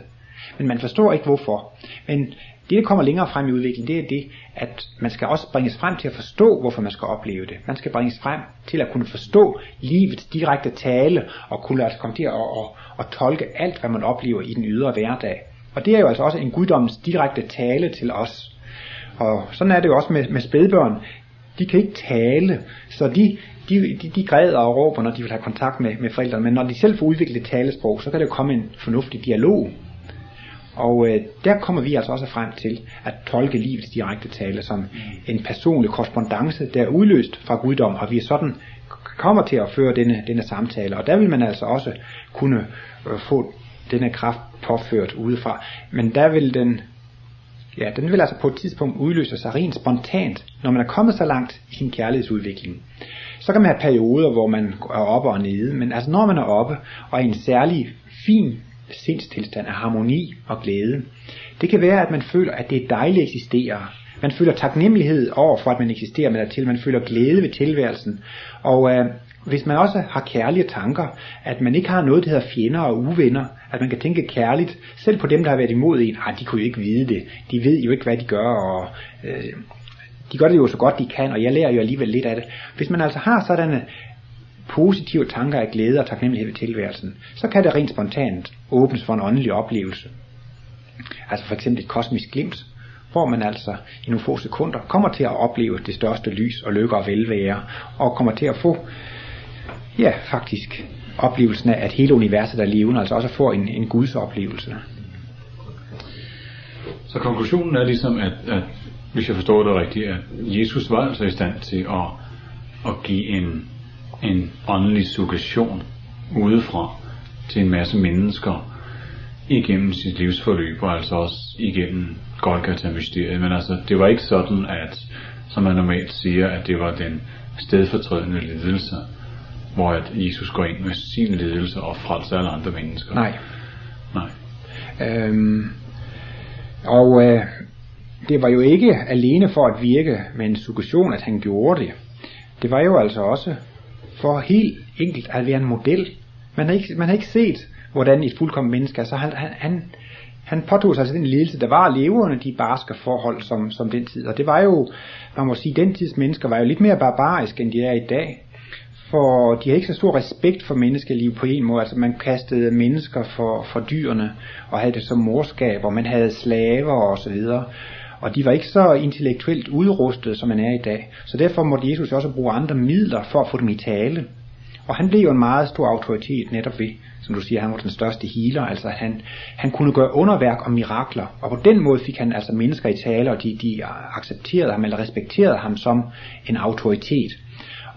Men man forstår ikke hvorfor. Men det, der kommer længere frem i udviklingen, det er det, at man skal også bringes frem til at forstå, hvorfor man skal opleve det. Man skal bringes frem til at kunne forstå livets direkte tale, og kunne altså komme til at, at, at, tolke alt, hvad man oplever i den ydre hverdag. Og det er jo altså også en guddommens direkte tale til os. Og sådan er det jo også med, med spædbørn. De kan ikke tale, så de, de, de, de græder og råber, når de vil have kontakt med, med forældrene. Men når de selv får udviklet et talesprog, så kan der jo komme en fornuftig dialog. Og øh, der kommer vi altså også frem til at tolke livets direkte tale som en personlig korrespondence, der er udløst fra guddom, og vi er sådan kommer til at føre denne, denne samtale. Og der vil man altså også kunne øh, få denne kraft påført udefra. Men der vil den, ja, den vil altså på et tidspunkt udløse sig rent spontant, når man er kommet så langt i sin kærlighedsudvikling. Så kan man have perioder, hvor man er oppe og nede, men altså når man er oppe og er i en særlig fin sindstilstand af harmoni og glæde. Det kan være, at man føler, at det er dejligt at eksistere. Man føler taknemmelighed over for, at man eksisterer med til. Man føler glæde ved tilværelsen. Og øh, hvis man også har kærlige tanker, at man ikke har noget, der hedder fjender og uvenner, at man kan tænke kærligt, selv på dem, der har været imod en, ah, de kunne jo ikke vide det, de ved jo ikke, hvad de gør, og øh, de gør det jo så godt de kan, og jeg lærer jo alligevel lidt af det. Hvis man altså har sådanne positive tanker af glæde og taknemmelighed ved tilværelsen, så kan det rent spontant åbnes for en åndelig oplevelse. Altså for eksempel et kosmisk glimt, hvor man altså i nogle få sekunder kommer til at opleve det største lys og lykke og velvære, og kommer til at få, ja faktisk, oplevelsen af, at hele universet er levende, altså også får en, en Guds oplevelse. Så konklusionen er ligesom, at, at hvis jeg forstår det rigtigt, at Jesus var altså i stand til at, at give en en åndelig suggestion udefra til en masse mennesker igennem sit livsforløb, og altså også igennem Golgata-mysteriet. Men altså, det var ikke sådan, at, som man normalt siger, at det var den stedfortrædende lidelse, hvor at Jesus går ind med sin lidelse og frelser alle andre mennesker. Nej. Nej. Øhm, og øh, det var jo ikke alene for at virke med en suggestion, at han gjorde det. Det var jo altså også for helt enkelt at være en model. Man har ikke, man har ikke set, hvordan et fuldkommen menneske er, så han, han, han, han påtog sig altså den ledelse, der var at leve under de barske forhold som, som den tid. Og det var jo, man må sige, den tids mennesker var jo lidt mere barbariske, end de er i dag. For de har ikke så stor respekt for menneskeliv på en måde. Altså man kastede mennesker for, for dyrene, og havde det som morskab, og man havde slaver og så videre. Og de var ikke så intellektuelt udrustet, som man er i dag. Så derfor måtte Jesus også bruge andre midler for at få dem i tale. Og han blev jo en meget stor autoritet netop ved, som du siger, han var den største healer, altså han, han kunne gøre underværk og mirakler, og på den måde fik han altså mennesker i tale, og de, de accepterede ham eller respekterede ham som en autoritet.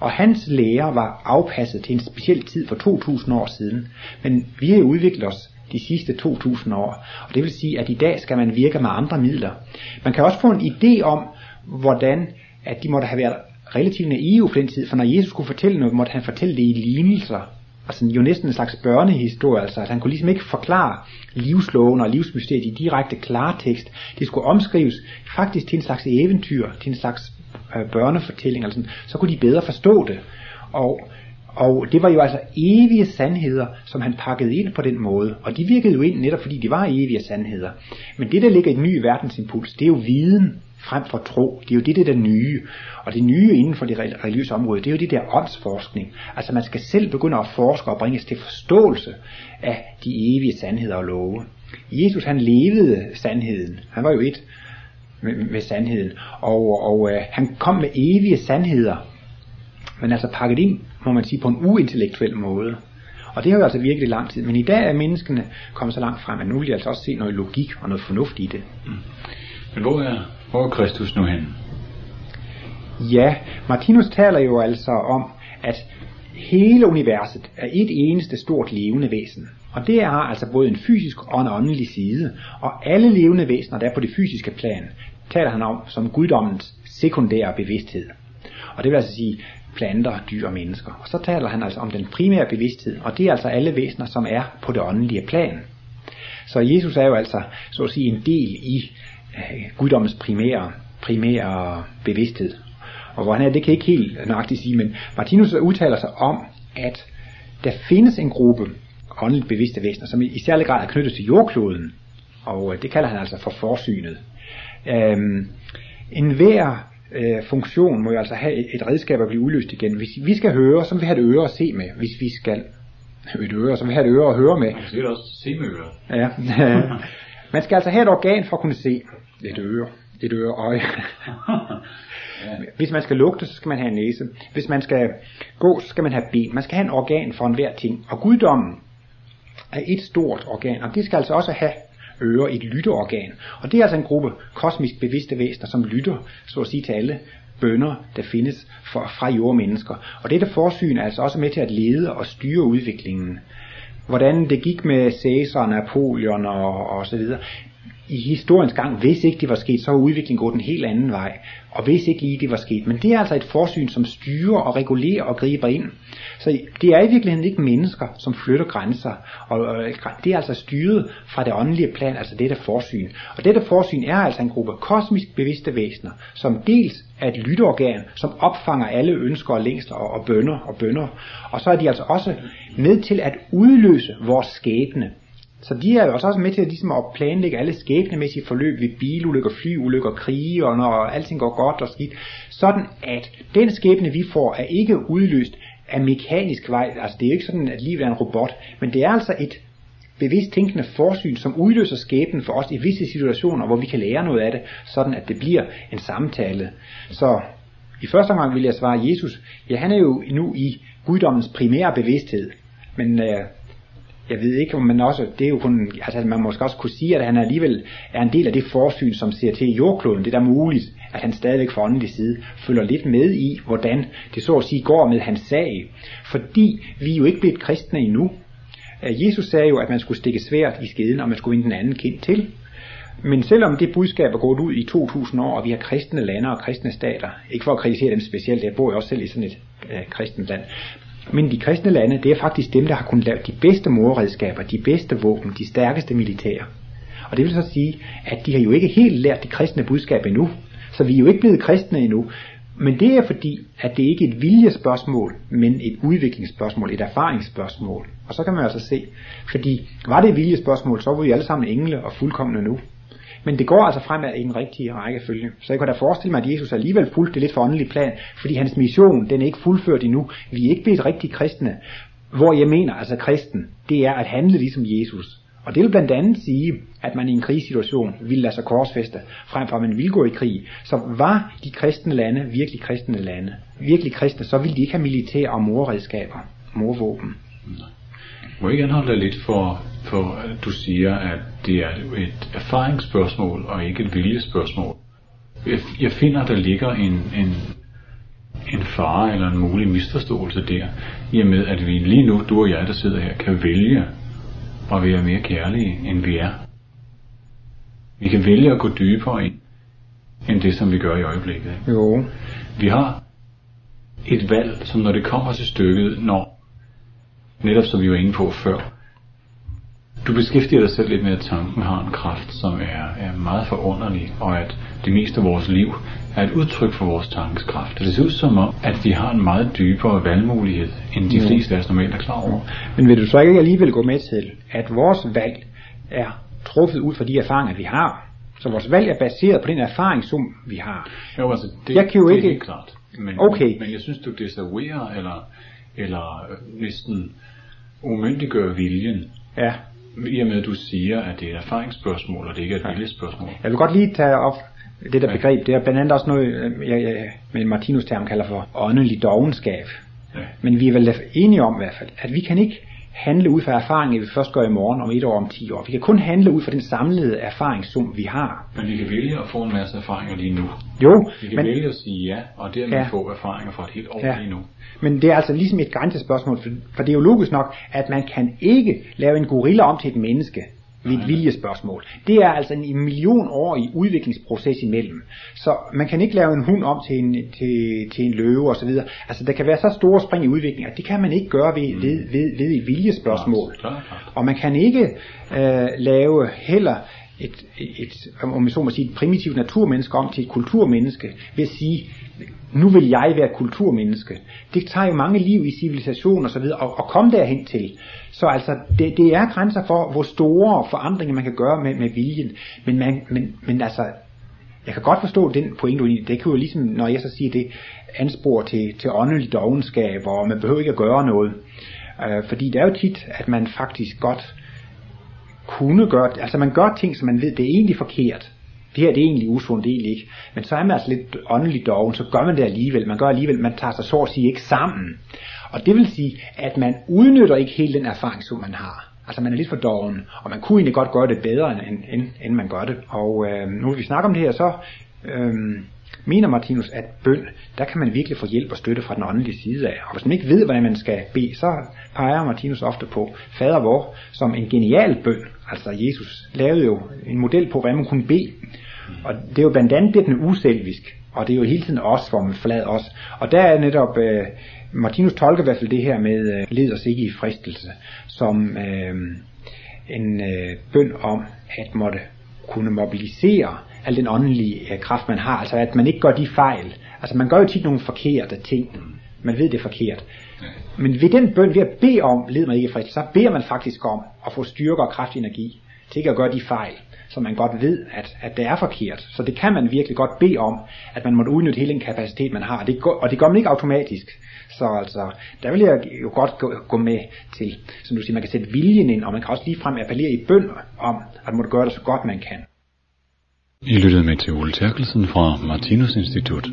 Og hans lære var afpasset til en speciel tid for 2000 år siden, men vi har udviklet os de sidste 2000 år. Og det vil sige, at i dag skal man virke med andre midler. Man kan også få en idé om, hvordan at de måtte have været relativt naive på den tid, for når Jesus skulle fortælle noget, måtte han fortælle det i lignelser. Altså jo næsten en slags børnehistorie, altså at han kunne ligesom ikke forklare livsloven og livsmysteriet i direkte klartekst. Det skulle omskrives faktisk til en slags eventyr, til en slags øh, børnefortælling, eller sådan. så kunne de bedre forstå det. Og og det var jo altså evige sandheder, som han pakkede ind på den måde. Og de virkede jo ind netop fordi de var evige sandheder. Men det der ligger i den nye verdensimpuls, det er jo viden frem for tro. Det er jo det, det der nye. Og det nye inden for det religiøse område, det er jo det der åndsforskning. Altså man skal selv begynde at forske og bringes til forståelse af de evige sandheder og love. Jesus han levede sandheden. Han var jo et med, med sandheden. Og, og øh, han kom med evige sandheder men altså pakket ind, må man sige, på en uintellektuel måde. Og det har jo altså virkelig lang tid. Men i dag er menneskene kommet så langt frem, at nu vil de altså også se noget logik og noget fornuft i det. Mm. Men hvor er, hvor er Kristus nu hen? Ja, Martinus taler jo altså om, at hele universet er et eneste stort levende væsen. Og det er altså både en fysisk og en åndelig side. Og alle levende væsener, der er på det fysiske plan, taler han om som guddommens sekundære bevidsthed. Og det vil altså sige planter, dyr og mennesker. Og så taler han altså om den primære bevidsthed, og det er altså alle væsener, som er på det åndelige plan. Så Jesus er jo altså, så at sige, en del i øh, guddommens primære, primære bevidsthed. Og hvor han er, det kan jeg ikke helt nøjagtigt sige, men Martinus udtaler sig om, at der findes en gruppe åndeligt bevidste væsener, som i særlig grad er knyttet til jordkloden, og øh, det kalder han altså for forsynet. Øhm, en hver øh, funktion må jo altså have et, redskab at blive udløst igen. Hvis vi skal høre, så vil vi have et øre at se med. Hvis vi skal et øre, så vil vi have et øre at høre med. Man skal også se med øre. Ja. Man skal altså have et organ for at kunne se. Et øre. Et øre øje. Hvis man skal lugte, så skal man have en næse. Hvis man skal gå, så skal man have ben. Man skal have en organ for enhver ting. Og guddommen er et stort organ, og det skal altså også have ører, et lytteorgan. Og det er altså en gruppe kosmisk bevidste væsener, som lytter, så at sige, til alle bønder, der findes for, fra jordmennesker. Og dette forsyn er altså også med til at lede og styre udviklingen. Hvordan det gik med Caesar, Napoleon og, og så videre, i historiens gang, hvis ikke det var sket, så var udviklingen gået en helt anden vej. Og hvis ikke lige det var sket. Men det er altså et forsyn, som styrer og regulerer og griber ind. Så det er i virkeligheden ikke mennesker, som flytter grænser. Og det er altså styret fra det åndelige plan, altså dette forsyn. Og dette forsyn er altså en gruppe kosmisk bevidste væsener, som dels er et lytteorgan, som opfanger alle ønsker og længsler og, og bønder og bønder. Og så er de altså også med til at udløse vores skæbne. Så de er jo også med til at, ligesom at planlægge alle skæbnemæssige forløb ved bilulykker, flyulykker, krige, og når alting går godt og skidt. Sådan at den skæbne, vi får, er ikke udløst af mekanisk vej. Altså det er ikke sådan, at livet er en robot, men det er altså et bevidst tænkende forsyn, som udløser skæbnen for os i visse situationer, hvor vi kan lære noget af det, sådan at det bliver en samtale. Så i første omgang vil jeg svare Jesus, ja han er jo nu i guddommens primære bevidsthed, men øh, jeg ved ikke, om man også, det er jo kun, altså man måske også kunne sige, at han alligevel er en del af det forsyn, som ser til jordkloden. Det er muligt, at han stadigvæk fra åndelig side følger lidt med i, hvordan det så at sige går med hans sag. Fordi vi er jo ikke blevet kristne endnu. Øh, Jesus sagde jo, at man skulle stikke svært i skeden, og man skulle vinde den anden kind til. Men selvom det budskab er gået ud i 2000 år, og vi har kristne lande og kristne stater, ikke for at kritisere dem specielt, jeg bor jo også selv i sådan et øh, kristent land, men de kristne lande, det er faktisk dem, der har kunnet lave de bedste morredskaber, de bedste våben, de stærkeste militære. Og det vil så sige, at de har jo ikke helt lært det kristne budskab endnu. Så vi er jo ikke blevet kristne endnu. Men det er fordi, at det ikke er et viljespørgsmål, men et udviklingsspørgsmål, et erfaringsspørgsmål. Og så kan man altså se, fordi var det et viljespørgsmål, så var vi alle sammen engle og fuldkommende nu. Men det går altså fremad i den rigtige rækkefølge. Så jeg kan da forestille mig, at Jesus alligevel fulgte det lidt for åndelig plan, fordi hans mission, den er ikke fuldført endnu. Vi er ikke blevet rigtig kristne. Hvor jeg mener, altså kristen, det er at handle ligesom Jesus. Og det vil blandt andet sige, at man i en krigssituation ville lade sig korsfeste, frem for at man ville gå i krig. Så var de kristne lande virkelig kristne lande, virkelig kristne, så ville de ikke have militær og morredskaber, morvåben. Må jeg ikke anholde dig lidt for, for, at du siger, at det er et erfaringsspørgsmål og ikke et viljespørgsmål. Jeg, jeg finder, at der ligger en, en, en fare eller en mulig misforståelse der, i og med, at vi lige nu, du og jeg, der sidder her, kan vælge at være mere kærlige, end vi er. Vi kan vælge at gå dybere ind, end det, som vi gør i øjeblikket. Jo. Vi har et valg, som når det kommer til stykket, når netop som vi var inde på før, du beskæftiger dig selv lidt med, at tanken har en kraft, som er, er meget forunderlig, og at det meste af vores liv er et udtryk for vores tankes kraft. Det ser ud som om, at vi har en meget dybere valgmulighed, end de fleste af os normalt er klar over. Men vil du så ikke alligevel gå med til, at vores valg er truffet ud fra de erfaringer, vi har? Så vores valg er baseret på den erfaring, som vi har. Jo, altså, det, jeg kan jo det ikke... er helt klart. Men, Okay. men jeg synes, du desavouerer, eller, eller øh, næsten umyndiggør viljen, Ja, i og med, at du siger, at det er et erfaringsspørgsmål, og det ikke er et viljespørgsmål. Jeg vil godt lige tage op Det der begreb, det er blandt andet også noget, øh, jeg, jeg med Martinus term kalder for åndelig dogenskab. Ja. Men vi er vel enige om i hvert fald, at vi kan ikke handle ud fra erfaringer, vi først gør i morgen, om et år, om ti år. Vi kan kun handle ud fra den samlede erfaringssum, vi har. Men vi kan vælge at få en masse erfaringer lige nu. Jo. Vi kan men, vælge at sige ja, og dermed ja. få erfaringer fra et helt år ja. lige nu. Men det er altså ligesom et grænsespørgsmål, for, for det er jo logisk nok, at man kan ikke lave en gorilla om til et menneske ved et viljespørgsmål. Det er altså en million år i udviklingsproces imellem. Så man kan ikke lave en hund om til en, til, til en løve osv. Altså der kan være så store spring i udviklingen, at det kan man ikke gøre ved, mm. ved, ved, ved et viljespørgsmål. Og man kan ikke øh, lave heller et, et, om jeg så må sige, et primitivt naturmenneske om til et kulturmenneske ved at sige, nu vil jeg være kulturmenneske. Det tager jo mange liv i civilisation og så videre, og, og komme derhen til. Så altså, det, det er grænser for, hvor store forandringer man kan gøre med, med viljen. Men, man, men, men altså, jeg kan godt forstå den pointe, det kan jo ligesom, når jeg så siger det, anspor til, til åndelig dogenskab, og man behøver ikke at gøre noget. Øh, fordi det er jo tit, at man faktisk godt kunne gøre, altså man gør ting, som man ved, det er egentlig forkert. Det her det er egentlig usundt, det er egentlig ikke. Men så er man altså lidt åndelig doven, så gør man det alligevel. Man gør alligevel, man tager sig så at sige ikke sammen. Og det vil sige, at man udnytter ikke hele den erfaring, som man har. Altså man er lidt for doven, og man kunne egentlig godt gøre det bedre, end, end, end man gør det. Og øh, nu vil vi snakke om det her, så øh, mener Martinus, at bøn, der kan man virkelig få hjælp og støtte fra den åndelige side af. Og hvis man ikke ved, hvordan man skal bede, så peger Martinus ofte på fader vor som en genial bøn. Altså Jesus lavede jo en model på, hvordan man kunne bede. Og det er jo blandt andet det, den er uselvisk. Og det er jo hele tiden os, hvor man flad os. Og der er netop, øh, Martinus tolker i hvert fald det her med, øh, led os ikke i fristelse, som øh, en øh, bøn om at måtte kunne mobilisere al den åndelige øh, kraft, man har. Altså at man ikke gør de fejl. Altså man gør jo tit nogle forkerte ting. Man ved det er forkert. Men ved den bøn, ved at bede om, led mig ikke i fristelse, så beder man faktisk om at få styrke og kraft energi til ikke at gøre de fejl som man godt ved, at, at det er forkert. Så det kan man virkelig godt bede om, at man måtte udnytte hele den kapacitet, man har. Og det, går, og det gør man ikke automatisk. Så altså, der vil jeg jo godt gå, gå med til, som du siger, man kan sætte viljen ind, og man kan også ligefrem appellere i bøn om, at man må gøre det så godt man kan. I lyttede med til Ole Terkelsen fra Martinus Institut.